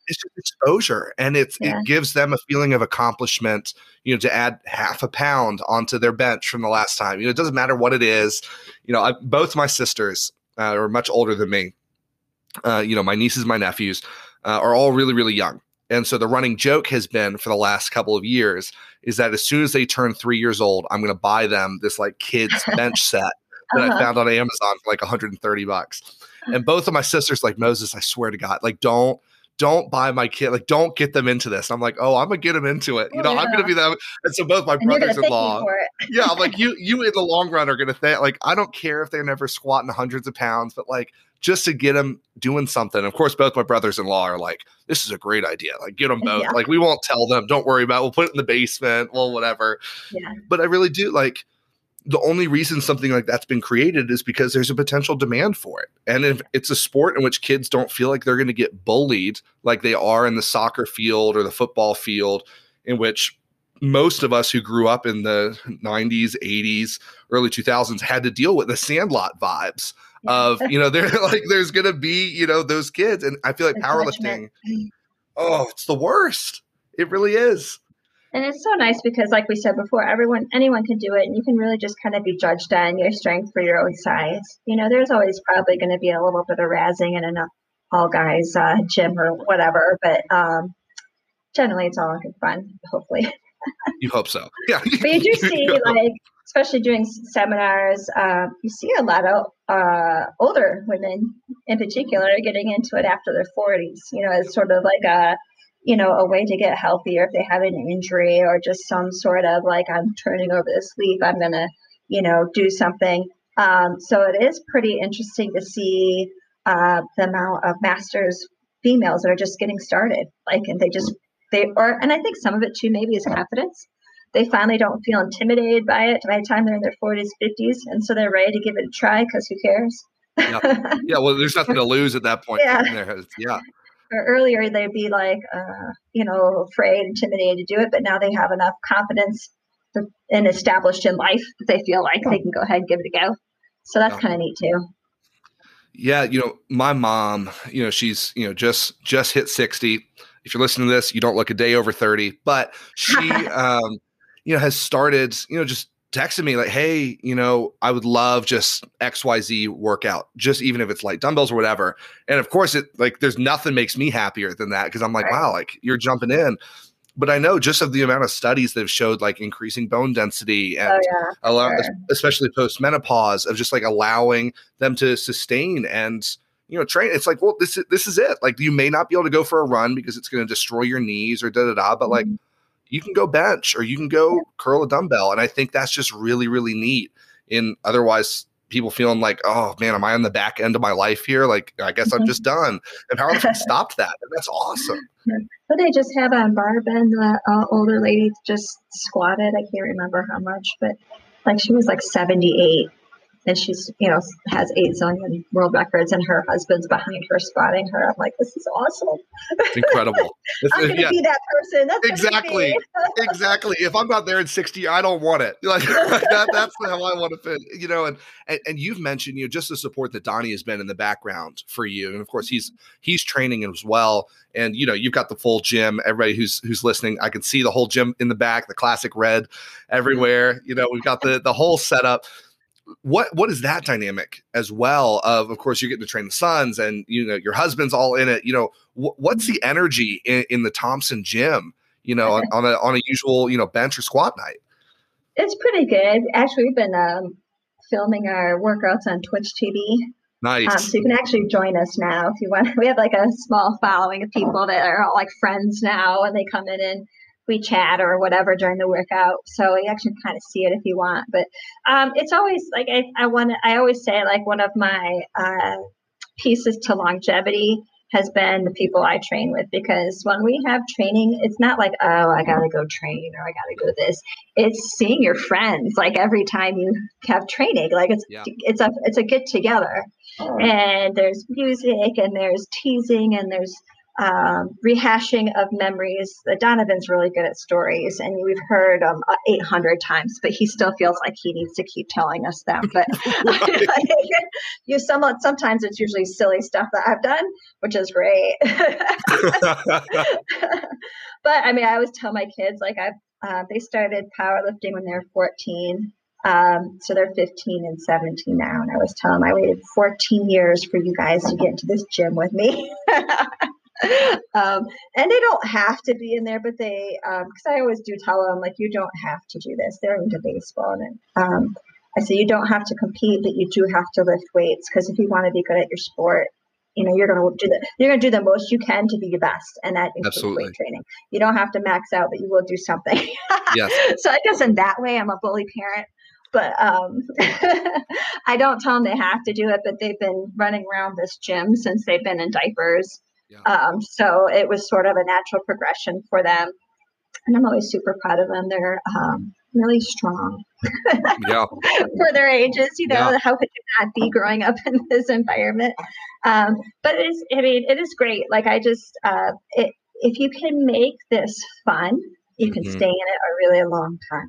it's just exposure and it's Yeah. it gives them a feeling of accomplishment you know to add half a pound onto their bench from the last time you know it doesn't matter what it is you know I, both my sisters uh, are much older than me uh, you know my nieces my nephews uh, are all really really young and so the running joke has been for the last couple of years is that as soon as they turn three years old i'm going to buy them this like kids bench set that I Uh-huh. found on Amazon for like 130 bucks. And both of my sisters, like Moses, I swear to God, like don't don't buy my kid, like don't get them into this. I'm like, oh, I'm gonna get them into it. You Oh, know, I'm gonna be that. And so both my and thank me brothers-in-law, yeah, I'm like you you in the long run are gonna think like I don't care if they're never squatting hundreds of pounds, but like just to get them doing something. Of course, both my brothers-in-law are like, this is a great idea. Like get them both. Yeah. Like we won't tell them. Don't worry about. it. We'll put it in the basement. Well, whatever yeah but I really do like the only reason something like that's been created is because there's a potential demand for it. And if it's a sport in which kids don't feel like they're going to get bullied like they are in the soccer field or the football field, in which most of us who grew up in the 90s, 80s, early 2000s had to deal with the sandlot vibes of, you know, they're like, there's going to be, you know, those kids. And I feel like powerlifting, oh, it's the worst. It really is. And it's so nice because, like we said before, everyone, anyone can do it, and you can really just kind of be judged on your strength for your own size. You know, there's always probably going to be a little bit of razzing in an all guys uh, gym or whatever, but um, generally it's all good fun, hopefully. You hope so. Yeah. But you do see, like, especially doing seminars, uh, you see a lot of uh, older women in particular getting into it after their 40s. You know, it's sort of like a you know, a way to get healthier if they have an injury or just some sort of like I'm turning over this leaf, I'm gonna, you know, do something. Um, so it is pretty interesting to see uh, the amount of masters females that are just getting started. Like, and they just they or and I think some of it too maybe is confidence. They finally don't feel intimidated by it by the time they're in their 40s, 50s, and so they're ready to give it a try because who cares? Yeah, well, there's nothing to lose at that point. Yeah. Yeah. Earlier they'd be like uh, you know afraid intimidated to do it but now they have enough confidence and established in life that they feel like they can go ahead and give it a go. So that's kind of neat too. Yeah, you know, my mom, you know, she's, you know, just just hit 60. If you're listening to this, you don't look a day over 30, but she um, you know, has started, you know, just texting me like, "Hey, you know, I would love just XYZ workout, just even if it's like dumbbells or whatever." And of course, it like there's nothing makes me happier than that because I'm like, Right. "Wow, like you're jumping in." But I know just of the amount of studies that have showed like increasing bone density and oh yeah allow, Sure. especially post menopause, of just like allowing them to sustain and you know train. It's like, well, this is this is it. Like you may not be able to go for a run because it's going to destroy your knees or da da da, but like Mhm. You can go bench or you can go curl a dumbbell, and I think that's just really really neat. In otherwise people feeling like, oh man, am I on the back end of my life here? Like, I guess I'm mm-hmm. just done. And how powerlifting stopped that. And that's awesome. But they just have a Barb and the uh, older lady just squatted. I can't remember how much, but like she was like 78 and she's you know has eight zillion world records and her husband's behind her spotting her. I'm like this is awesome. Incredible. I'm uh, gonna yeah. be that person. That's exactly. exactly. If i'm not there in 60 i don't want it. Like that, that's how i want to fit you know and, and and you've mentioned you know just the support that donnie has been in the background for you. And of course he's he's training as well. And you know you've got the full gym. Everybody who's who's listening i can see the whole gym in the back the classic red everywhere. You know we've got the the whole setup what what is that dynamic as well of of course you're getting to train the sons and you know your husband's all in it you know wh- what's the energy in, in, the thompson gym you know on, on, a on a usual you know bench or squat night it's pretty good actually we've been um, filming our workouts on twitch tv Nice. Um, so you can actually join us now if you want. We have like a small following of people that are all like friends now, and they come in and we chat or whatever during the workout. So you actually kind of see it if you want. But um, it's always like I, I want to I always say like one of my uh, pieces to longevity has been the people I train with because when we have training, it's not like, oh, I gotta go train or I gotta go this. It's seeing your friends like every time you have training. Like it's yeah. it's a it's a get together. Oh. And there's music and there's teasing and there's um, rehashing of memories. Donovan's really good at stories, and we've heard um, 800 times, but he still feels like he needs to keep telling us them. But you somewhat sometimes it's usually silly stuff that I've done, which is great. but I mean, I always tell my kids like I've uh, they started powerlifting when they were 14. Um, so they're 15 and 17 now. And I was telling them I waited 14 years for you guys to get into this gym with me. um, and they don't have to be in there, but they, because um, I always do tell them, like, you don't have to do this. They're into baseball. And um, I say, you don't have to compete, but you do have to lift weights because if you want to be good at your sport, you know, you're going to do the, you're going to do the most you can to be your best. And that includes Absolutely. weight training. You don't have to max out, but you will do something. yes. So I guess in that way, I'm a bully parent but um, I don't tell them they have to do it. But they've been running around this gym since they've been in diapers, yeah. Um, so it was sort of a natural progression for them. And I'm always super proud of them. They're um, really strong yeah. for their ages. You know, yeah. how could you not be growing up in this environment? Um, but it is, I mean, it is great. Like, I just, uh, it, if you can make this fun, you can mm-hmm. stay in it a really long time.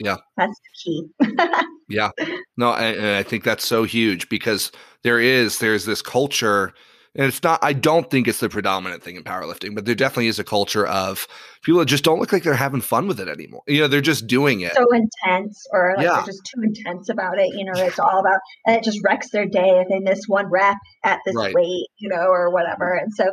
Yeah. That's the key. yeah. No, and I think that's so huge because there is, there's this culture and it's not i don't think it's the predominant thing in powerlifting but there definitely is a culture of people that just don't look like they're having fun with it anymore you know they're just doing it so intense or like yeah. they're just too intense about it you know it's all about and it just wrecks their day if they miss one rep at this right. weight you know or whatever and so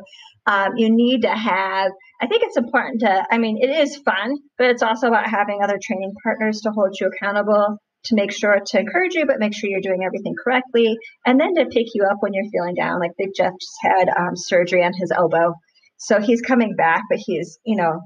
um, you need to have i think it's important to i mean it is fun but it's also about having other training partners to hold you accountable to make sure to encourage you, but make sure you're doing everything correctly. And then to pick you up when you're feeling down. Like Big Jeff just had um, surgery on his elbow. So he's coming back, but he's, you know,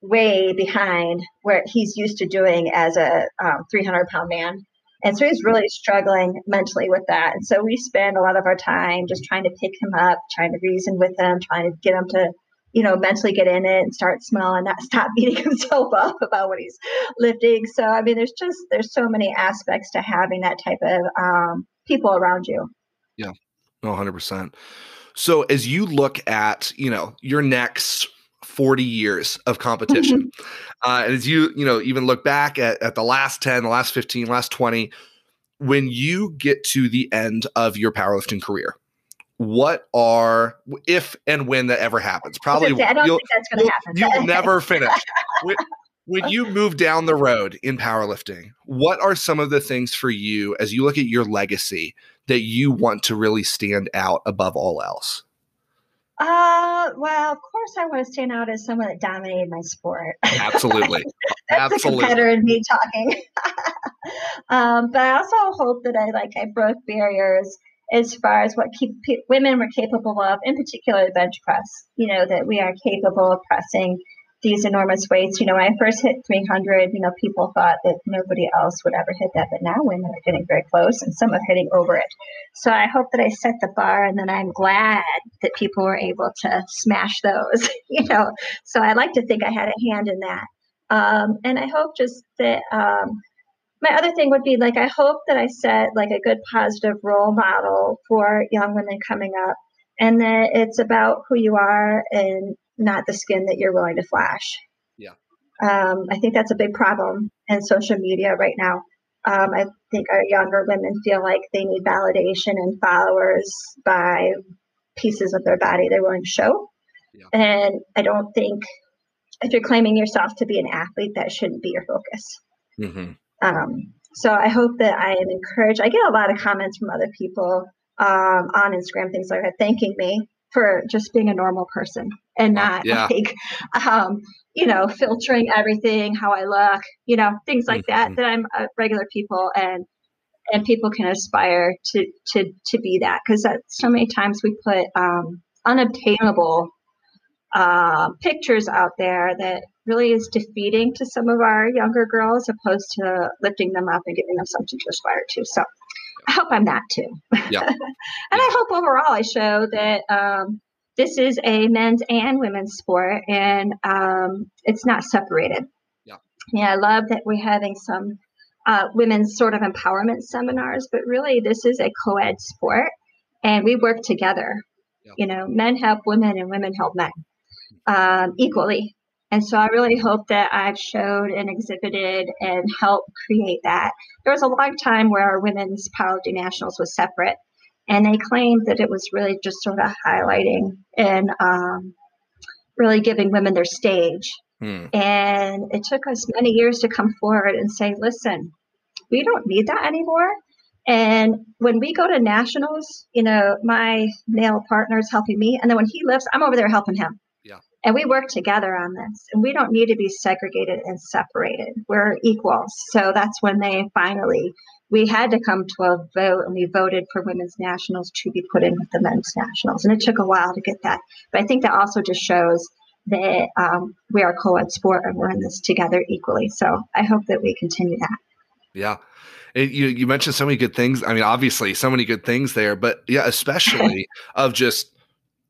way behind where he's used to doing as a um, 300 pound man. And so he's really struggling mentally with that. And so we spend a lot of our time just trying to pick him up, trying to reason with him, trying to get him to you know, mentally get in it and start small and not stop beating himself up about what he's lifting. So, I mean, there's just, there's so many aspects to having that type of um, people around you. Yeah, no, 100%. So as you look at, you know, your next 40 years of competition, mm-hmm. uh, as you, you know, even look back at, at the last 10, the last 15, last 20, when you get to the end of your powerlifting career, what are if and when that ever happens probably I don't think that's going to happen. You'll never finish. when, when you move down the road in powerlifting, what are some of the things for you as you look at your legacy that you want to really stand out above all else? Uh, well, of course, I want to stand out as someone that dominated my sport. Absolutely, that's Absolutely. the competitor in me talking. um, but I also hope that I like I broke barriers as far as what keep, women were capable of, in particular the bench press. You know that we are capable of pressing these enormous weights. You know, when I first hit 300, you know, people thought that nobody else would ever hit that, but now women are getting very close and some are hitting over it. So I hope that I set the bar and then I'm glad that people were able to smash those, you know. So I like to think I had a hand in that. Um, and I hope just that um, my other thing would be like, I hope that I set like a good positive role model for young women coming up and that it's about who you are and not the skin that you're willing to flash. Yeah. Um, I think that's a big problem in social media right now. Um, I think our younger women feel like they need validation and followers by pieces of their body they're willing to show. Yeah. And I don't think if you're claiming yourself to be an athlete, that shouldn't be your focus. Mm-hmm. Um, so I hope that I am encouraged. I get a lot of comments from other people um, on Instagram, things like that, thanking me for just being a normal person and not yeah. like um, you know filtering everything how i look you know things like mm-hmm. that that i'm a regular people and and people can aspire to to to be that because that so many times we put um, unobtainable uh, pictures out there that really is defeating to some of our younger girls opposed to lifting them up and giving them something to aspire to so I hope I'm that too. Yeah. and. I hope overall I show that um, this is a men's and women's sport and um, it's not separated. Yeah. Yeah, I love that we're having some uh, women's sort of empowerment seminars, but really this is a co ed sport and we work together. Yeah. You know, men help women and women help men um, equally. And so I really hope that I've showed and exhibited and helped create that. There was a long time where our women's powerlifting nationals was separate, and they claimed that it was really just sort of highlighting and um, really giving women their stage. Hmm. And it took us many years to come forward and say, listen, we don't need that anymore. And when we go to nationals, you know, my male partner is helping me. And then when he lifts, I'm over there helping him. And we work together on this. And we don't need to be segregated and separated. We're equals. So that's when they finally, we had to come to a vote and we voted for women's nationals to be put in with the men's nationals. And it took a while to get that. But I think that also just shows that um, we are co ed sport and we're in this together equally. So I hope that we continue that. Yeah. It, you you mentioned so many good things. I mean, obviously, so many good things there, but yeah, especially of just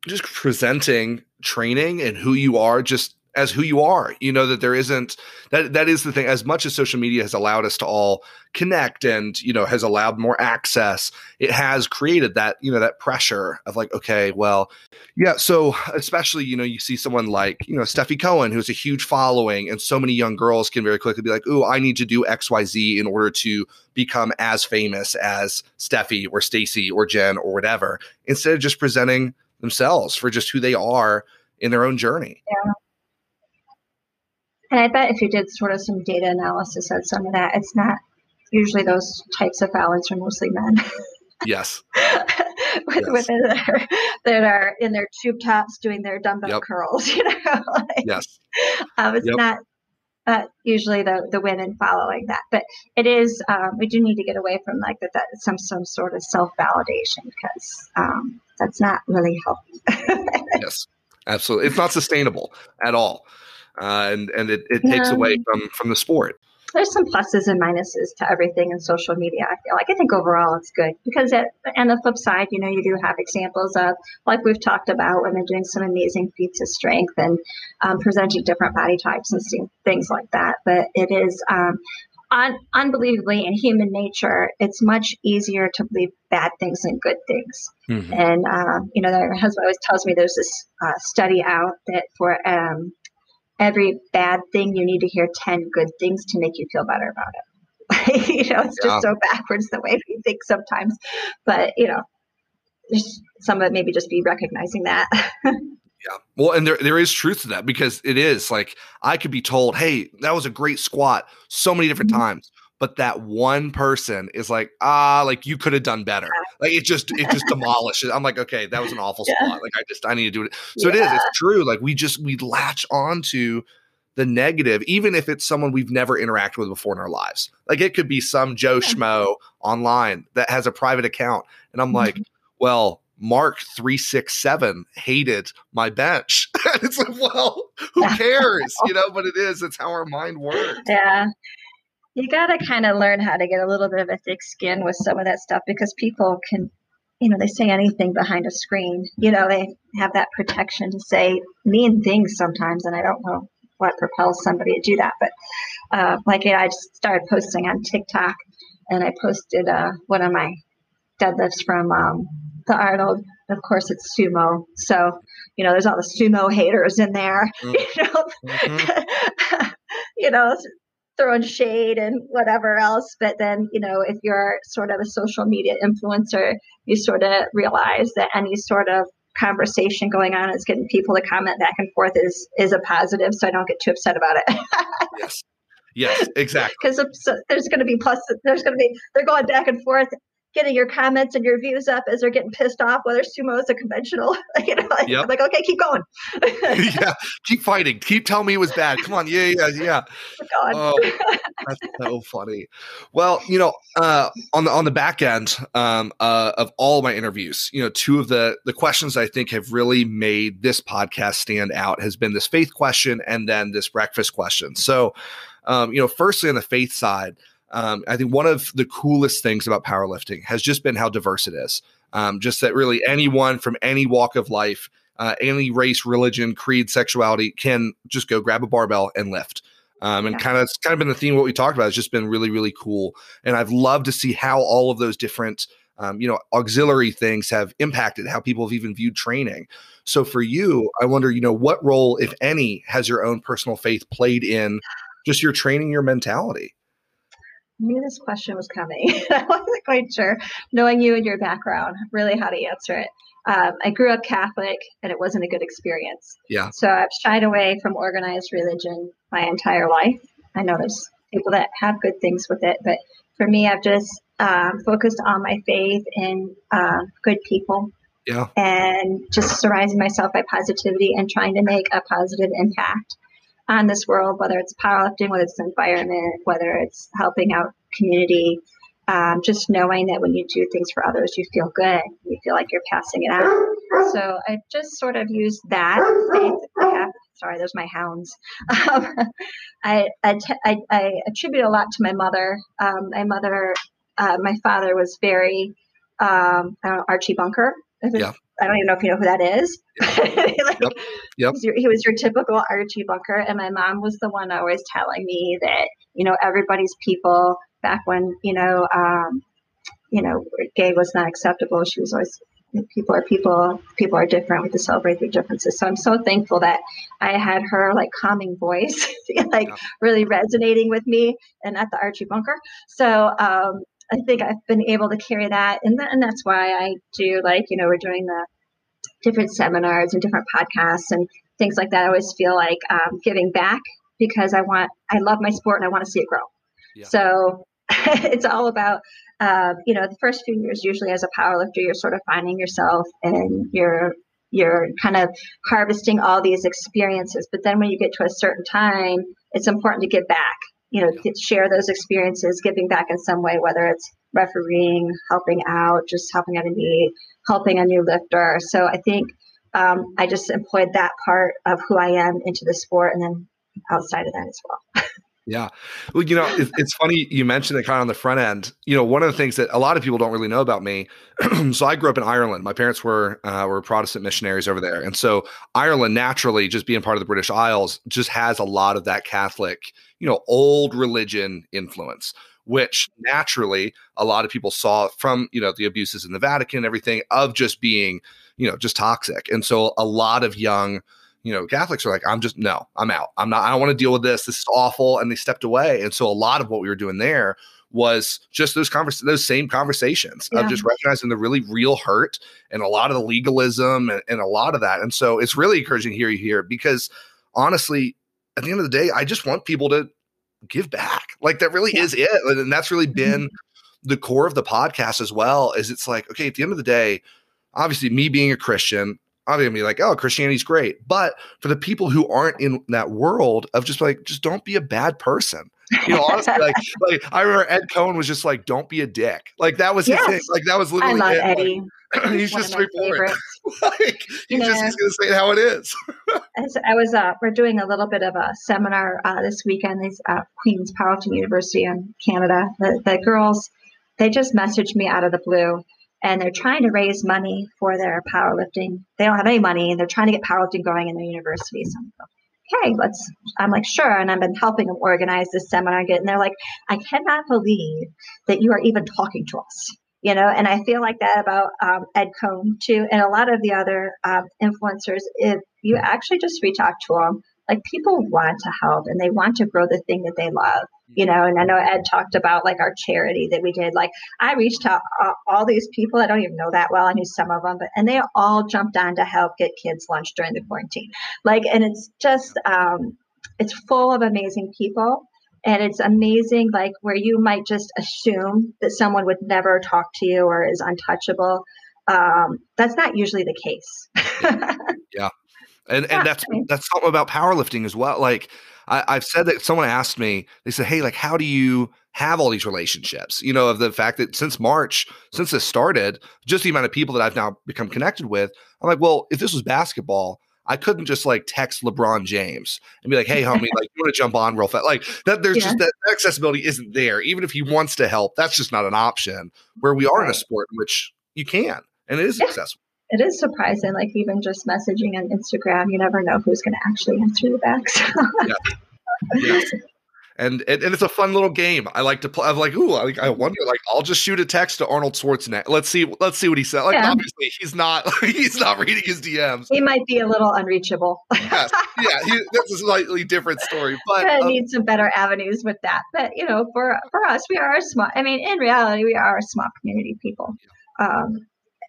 just presenting training and who you are just as who you are you know that there isn't that that is the thing as much as social media has allowed us to all connect and you know has allowed more access it has created that you know that pressure of like okay well yeah so especially you know you see someone like you know stefi cohen who's a huge following and so many young girls can very quickly be like oh i need to do xyz in order to become as famous as stefi or stacy or jen or whatever instead of just presenting themselves for just who they are in their own journey. Yeah. And I bet if you did sort of some data analysis on some of that, it's not usually those types of balance are mostly men. Yes. With yes. women that are, that are in their tube tops doing their dumbbell yep. curls, you know. like, yes. Um, it's yep. not uh, usually the the women following that. But it is um, we do need to get away from like that, that some some sort of self validation because um, that's not really healthy. yes, absolutely, it's not sustainable at all, uh, and and it, it takes away from from the sport there's some pluses and minuses to everything in social media. I feel like I think overall it's good because it, and the flip side, you know, you do have examples of like we've talked about women doing some amazing feats of strength and um, presenting different body types and things like that. But it is um, un- unbelievably in human nature, it's much easier to believe bad things than good things. Mm-hmm. And uh, you know, my husband always tells me there's this uh, study out that for um, every bad thing, you need to hear 10 good things to make you feel better about it. you know, it's yeah. just so backwards the way we think sometimes. But, you know, some of it maybe just be recognizing that. Yeah. Well, and there there is truth to that because it is like I could be told, "Hey, that was a great squat so many different mm-hmm. times." But that one person is like, ah, like you could have done better. Like it just it just demolishes. I'm like, okay, that was an awful yeah. spot. Like I just I need to do it. So yeah. it is. It's true. Like we just we latch on to the negative, even if it's someone we've never interacted with before in our lives. Like it could be some Joe Schmo online that has a private account, and I'm like, mm-hmm. well, Mark three six seven hated my bench. it's like, well, who cares? you know, but it is. It's how our mind works. Yeah. You got to kind of learn how to get a little bit of a thick skin with some of that stuff because people can, you know, they say anything behind a screen. You know, they have that protection to say mean things sometimes, and I don't know what propels somebody to do that. But uh, like, you know, I just started posting on TikTok, and I posted uh, one of my deadlifts from um, the Arnold. Of course, it's sumo. So, you know, there's all the sumo haters in there. Mm. You know, mm-hmm. you know, throwing shade and whatever else. But then, you know, if you're sort of a social media influencer, you sort of realize that any sort of conversation going on is getting people to comment back and forth is is a positive. So I don't get too upset about it. yes. Yes, exactly. Because there's going to be plus, there's going to be, they're going back and forth getting your comments and your views up as they're getting pissed off, whether sumo is a conventional. you know, like, yep. I'm like, okay, keep going. yeah, keep fighting. Keep telling me it was bad. Come on, yeah, yeah, yeah. Oh, that's so funny. Well, you know, uh, on the on the back end um, uh, of all my interviews, you know, two of the the questions I think have really made this podcast stand out has been this faith question and then this breakfast question. So, um, you know, firstly on the faith side. Um, I think one of the coolest things about powerlifting has just been how diverse it is. Um, just that really anyone from any walk of life, uh, any race, religion, creed, sexuality can just go grab a barbell and lift. Um, and yeah. kind of it's kind of been the theme of what we talked about. It's just been really, really cool. And I've loved to see how all of those different um, you know, auxiliary things have impacted how people have even viewed training. So for you, I wonder, you know, what role, if any, has your own personal faith played in just your training, your mentality? Knew this question was coming. I wasn't quite sure, knowing you and your background, really how to answer it. Um, I grew up Catholic and it wasn't a good experience. Yeah. So I've shied away from organized religion my entire life. I know there's people that have good things with it, but for me, I've just um, focused on my faith in uh, good people. Yeah. And just surrounding myself by positivity and trying to make a positive impact on this world, whether it's powerlifting, whether it's environment, whether it's helping out community. Um, just knowing that when you do things for others, you feel good. You feel like you're passing it out. So I just sort of use that faith. sorry, there's my hounds. Um, I, I, I, I, attribute a lot to my mother. Um, my mother, uh, my father was very um, know, Archie Bunker. Yeah. I don't even know if you know who that is. like, yep. Yep. He, was your, he was your typical Archie Bunker, and my mom was the one always telling me that you know everybody's people. Back when you know, um, you know, gay was not acceptable. She was always people are people. People are different. We have to celebrate their differences. So I'm so thankful that I had her like calming voice, like yeah. really resonating with me, and at the Archie Bunker. So um, I think I've been able to carry that, and, th- and that's why I do like you know we're doing the different seminars and different podcasts and things like that. I always feel like um, giving back because I want I love my sport and I want to see it grow. Yeah. So it's all about uh, you know the first few years usually as a powerlifter you're sort of finding yourself and you're you're kind of harvesting all these experiences but then when you get to a certain time it's important to give back you know, share those experiences, giving back in some way, whether it's refereeing, helping out, just helping out a need, helping a new lifter. So I think um, I just employed that part of who I am into the sport and then outside of that as well. Yeah. Well, you know, it's, it's, funny you mentioned it kind of on the front end. You know, one of the things that a lot of people don't really know about me. so I grew up in Ireland. My parents were uh, were Protestant missionaries over there, and so Ireland naturally, just being part of the British Isles, just has a lot of that Catholic, you know, old religion influence. Which naturally a lot of people saw from you know the abuses in the Vatican, and everything of just being you know just toxic, and so a lot of young you know, Catholics are like, I'm just no, I'm out. I'm not. I don't want to deal with this. This is awful, and they stepped away. And so a lot of what we were doing there was just those convers those same conversations yeah. of just recognizing the really real hurt and a lot of the legalism and, and a lot of that. And so it's really encouraging to hear you here because honestly, at the end of the day, I just want people to give back. Like that really yeah. is it, and that's really been mm-hmm. the core of the podcast as well. Is it's like okay, at the end of the day, obviously me being a Christian I'm gonna be like, oh, Christianity's great. But for the people who aren't in that world of just like, just don't be a bad person. You know, honestly, like, like I remember Ed Coan was just like, don't be a dick. Like that was his yes. thing. Like that was literally. I love it. Eddie. Like, he's just straightforward. like he's know, just he's gonna say how it is. I was uh, we're doing a little bit of a seminar uh, this weekend. These uh, Queens Powerlifting University in Canada. The, the girls, they just messaged me out of the blue and they're trying to raise money for their powerlifting. They don't have any money and they're trying to get powerlifting going in their university. So I'm like, okay, let's, I'm like, sure. And I've been helping them organize this seminar. And they're like, I cannot believe that you are even talking to us. You know, and I feel like that about um, Ed Coan too, and a lot of the other um, influencers. If you actually just reach out to them, like people want to help and they want to grow the thing that they love you know and i know ed talked about like our charity that we did. Like i reached out all, all these people i don't even know that well. I knew some of them but and they all jumped on to help get kids lunch during the quarantine. Like and it's just um it's full of amazing people and it's amazing like where you might just assume that someone would never talk to you or is untouchable. Um, that's not usually the case. Yeah and and that's that's something about powerlifting as well like I, have said that someone asked me, they said, Hey, like, how do you have all these relationships? You know, of the fact that since March, since this started, just the amount of people that I've now become connected with, I'm like, well, if this was basketball, I couldn't just like text LeBron James and be like, "Hey, homie, like you want to jump on real fast?" Like that. There's yeah. just that accessibility isn't there. Even if he wants to help, that's just not an option. Where we are right. in a sport in which you can and it is yeah. accessible it is surprising. Like even just messaging on Instagram, you never know who's going to actually answer you back. So. yeah. Yes. And, and, and it's a fun little game. I like to play. I'm like, ooh, I, I wonder. Like, I'll just shoot a text to Arnold Schwarzenegger. Let's see. Let's see what he said. Like, yeah. obviously, he's not. He's not reading his DMs. He might be a little unreachable. yes. Yeah, he, that's a slightly different story. But I um, need some better avenues with that. But you know, for for us, we are a small. I mean, in reality, we are a small community people. Um,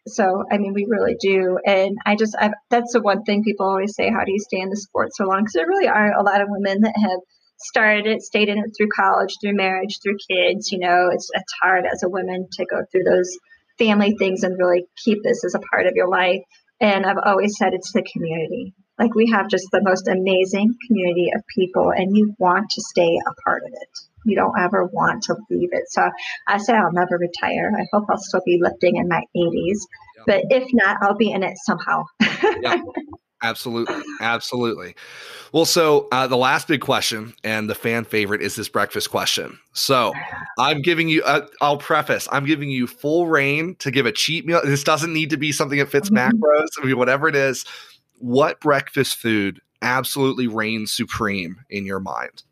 so, I mean, we really do. And I just, I've, that's the one thing people always say, how do you stay in the sport so long? Because there really are a lot of women that have started it, stayed in it through college, through marriage, through kids. You know, it's, it's hard as a woman to go through those family things and really keep this as a part of your life. And I've always said it's the community. Like we have just the most amazing community of people, and you want to stay a part of it you don't ever want to leave it. So I say I'll never retire. I hope I'll still be lifting in my 80s, yep. but if not, I'll be in it somehow. yep. Absolutely. Absolutely. Well, so uh, the last big question and the fan favorite is this breakfast question. So I'm giving you, uh, I'll preface, I'm giving you full reign to give a cheat meal. This doesn't need to be something that fits mm-hmm. macros. I mean, whatever it is, what breakfast food absolutely reigns supreme in your mind?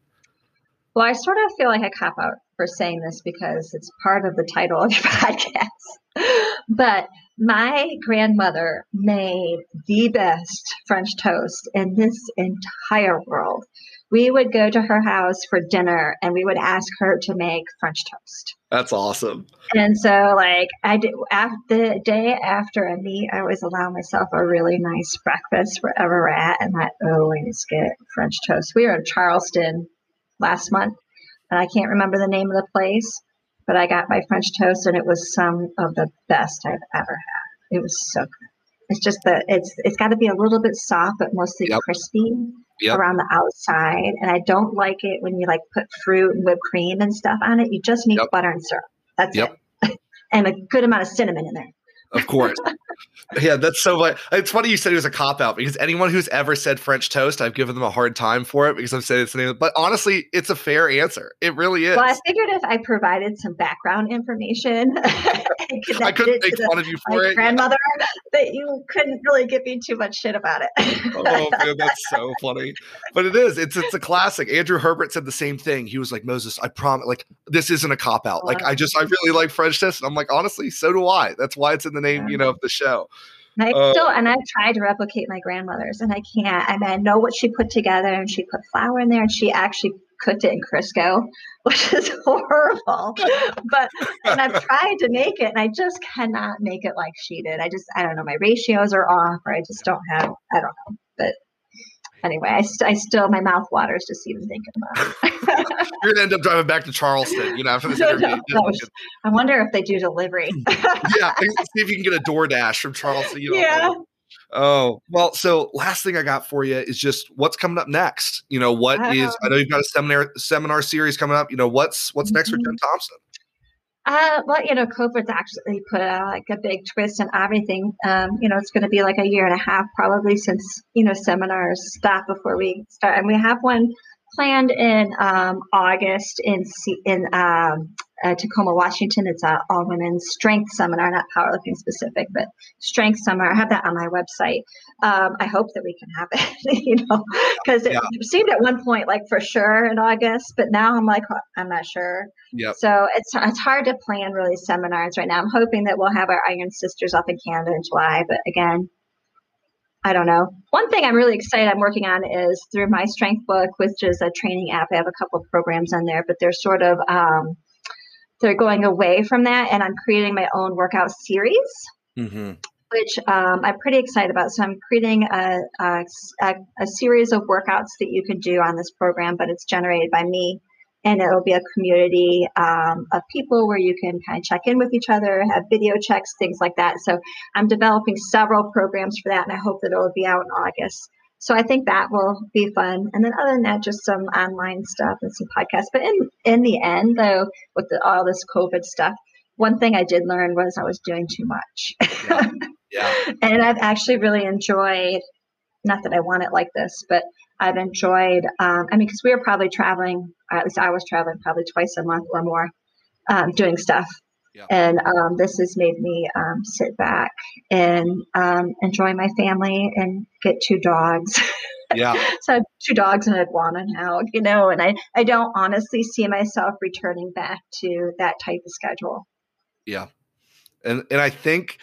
Well, I sort of feel like a cop out for saying this because it's part of the title of your podcast. but my grandmother made the best French toast in this entire world. We would go to her house for dinner and we would ask her to make French toast. That's awesome. And so, like, I did after the day after a meet, I always allow myself a really nice breakfast wherever we're at, and I always get French toast. We were in Charleston last month, and I can't remember the name of the place, but I got my French toast, and it was some of the best I've ever had. It was so good. It's just that it's it's got to be a little bit soft, but mostly yep. crispy yep. around the outside. And I don't like it when you like put fruit and whipped cream and stuff on it. You just need yep. butter and syrup. That's it, and a good amount of cinnamon in there. Of course. yeah, that's so funny. It's funny you said it was a cop out because anyone who's ever said French toast, I've given them a hard time for it because I'm saying it's the name. But honestly, it's a fair answer. It really is. Well, I figured if I provided some background information, I couldn't make fun of you for it. Grandmother, that you couldn't really give me too much shit about it. oh man, that's so funny. But it is. It's it's a classic. Andrew Herbert said the same thing. He was like, Moses, I promise. Like this isn't a cop out. Like I just I really like French toast, and I'm like, honestly, so do I. That's why it's in the name, you know, of the show. I uh, still, and I've tried to replicate my grandmother's, and I can't. I mean, I know what she put together, and she put flour in there, and she actually cooked it in Crisco, which is horrible. but and I've tried to make it, and I just cannot make it like she did. I just, I don't know, my ratios are off, or I just don't have, I don't know. But anyway, I, st- I still my mouth waters just even thinking about it. You're gonna end up driving back to Charleston, you know, after this interview. No, I wonder if they do delivery. yeah, see if you can get a DoorDash from Charleston. You know, yeah. Oh, well, so last thing I got for you is just what's coming up next. You know, what is Um, I know you've got a seminar seminar series coming up. You know, what's what's next for. Jen Thompson? Uh, well, you know, COVID's actually put uh, like a big twist in everything. Um, you know, it's going to be like a year and a half probably since you know seminars stop before we start, and we have one planned in um, August in in um, uh, Tacoma, Washington. It's an all women's strength seminar, not powerlifting specific, but strength seminar. I have that on my website. Um, I hope that we can have it, you know, because it Yeah. seemed at one point like for sure in August, but now I'm like I'm not sure. Yep. So it's it's hard to plan really seminars right now. I'm hoping that we'll have our Iron Sisters up in Canada in July, but again, I don't know. One thing I'm really excited I'm working on is through MyStrengthBook, which is a training app. I have a couple of programs on there, but they're sort of um, they're going away from that, and I'm creating my own workout series Mm-hmm. which um, I'm pretty excited about. So I'm creating a, a, a, a series of workouts that you can do on this program, but it's generated by me. And it'll be a community um, of people where you can kind of check in with each other, have video checks, things like that. So I'm developing several programs for that, and I hope that it will be out in August. So I think that will be fun. And then other than that, just some online stuff and some podcasts. But in in the end, though, with the, all this COVID stuff, one thing I did learn was I was doing too much. Yeah. Yeah. and I've actually really enjoyed. Not that I want it like this, but I've enjoyed. Um, I mean, because we were probably traveling, at least I was traveling probably twice a month or more, um, doing stuff. Yeah. And um, this has made me um, sit back and um, enjoy my family and get two dogs. Yeah. so I have two dogs and an iguana now, you know, and I, I don't honestly see myself returning back to that type of schedule. Yeah. And and I think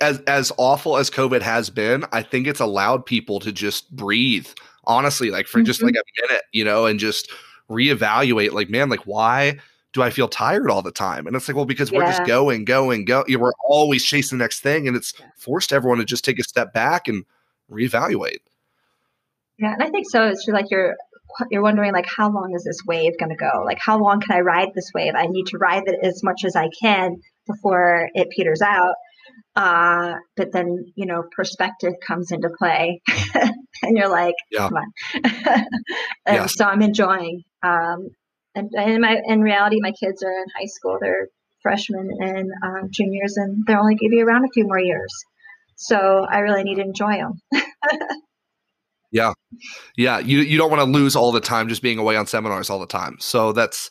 as as awful as COVID has been, I think it's allowed people to just breathe. Honestly, like for just Mhm. like a minute, you know, and just reevaluate like man, like why do I feel tired all the time? And it's like, well, because we're just Yeah. going, going, go. You know, we're always chasing the next thing, and it's forced everyone to just take a step back and reevaluate. Yeah, and I think so. It's like you're you're wondering like how long is this wave going to go? Like how long can I ride this wave? I need to ride it as much as I can before it peters out. Uh, but then you know perspective comes into play, and you're like, Yeah. come on. and Yes. so I'm enjoying. Um, and, and in my in reality, my kids are in high school. They're freshmen and um, juniors, and they're only going to be around a few more years. So I really need to enjoy them. Yeah, yeah. you you don't want to lose all the time just being away on seminars all the time. So that's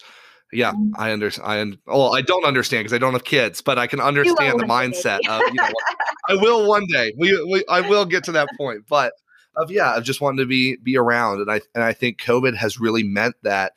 yeah, Mhm. I understand. I un- well, I don't understand because I don't have kids, but I can understand the mindset of you know, I will one day. We, we I will get to that point, but of yeah, of just wanting to be be around, and I and I think COVID has really meant that.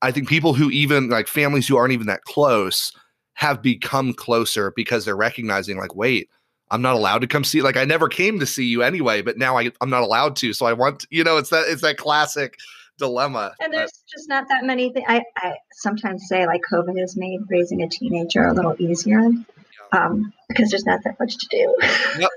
I think people who even like families who aren't even that close have become closer because they're recognizing like, wait, I'm not allowed to come see. Like I never came to see you anyway, but now I I'm not allowed to. So I want you know it's that it's that classic dilemma. And there's just not that many things. I, I sometimes say like COVID has made raising a teenager a little easier um, because there's not that much to do. yep,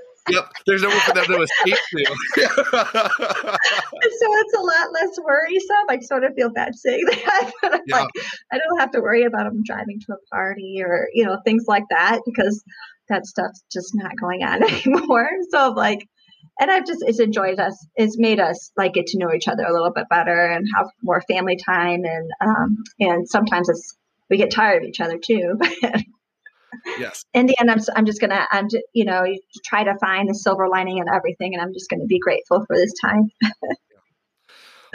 there's nowhere for them to escape to. so it's a lot less worrisome. I sort of feel bad saying that, but I'm Yeah. like, I don't have to worry about them driving to a party or you know things like that because that stuff's just not going on anymore. So I'm like, and I've just it's enjoyed us. It's made us like get to know each other a little bit better and have more family time and um and sometimes it's we get tired of each other too. But yes. in the end, I'm, I'm just gonna I'm just, you know try to find the silver lining in everything, and I'm just gonna be grateful for this time.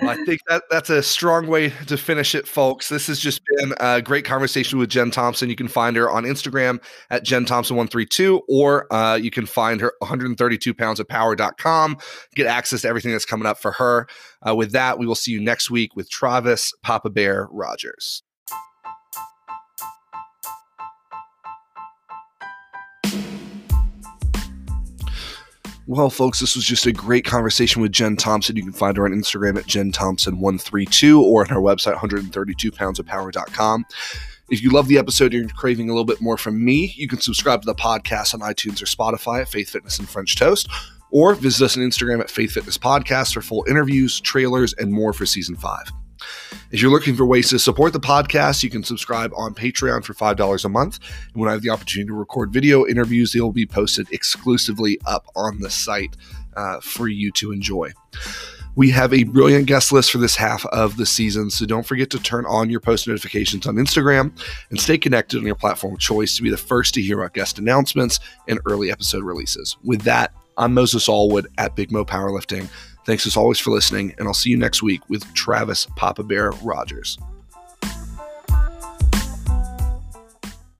Well, I think that that's a strong way to finish it, folks. This has just been a great conversation with Jen Thompson. You can find her on Instagram at Jen Thompson132, or uh, you can find her 132 pounds of power.com. Get access to everything that's coming up for her. Uh, with that, we will see you next week with Travis Papa Bear Rogers. Well, folks, this was just a great conversation with Jen Thompson. You can find her on Instagram at Jen Thompson132 or on her website, 132poundsofpower.com. If you love the episode, and you're craving a little bit more from me, you can subscribe to the podcast on iTunes or Spotify at Faith Fitness and French Toast, or visit us on Instagram at Faith Fitness Podcast for full interviews, trailers, and more for season five. If you're looking for ways to support the podcast, you can subscribe on Patreon for $5 a month. And when I have the opportunity to record video interviews, they will be posted exclusively up on the site uh, for you to enjoy. We have a brilliant guest list for this half of the season, so don't forget to turn on your post notifications on Instagram and stay connected on your platform of choice to be the first to hear about guest announcements and early episode releases. With that, I'm Moses Allwood at Big Mo Powerlifting. Thanks as always for listening, and I'll see you next week with Travis Papa Bear Rogers.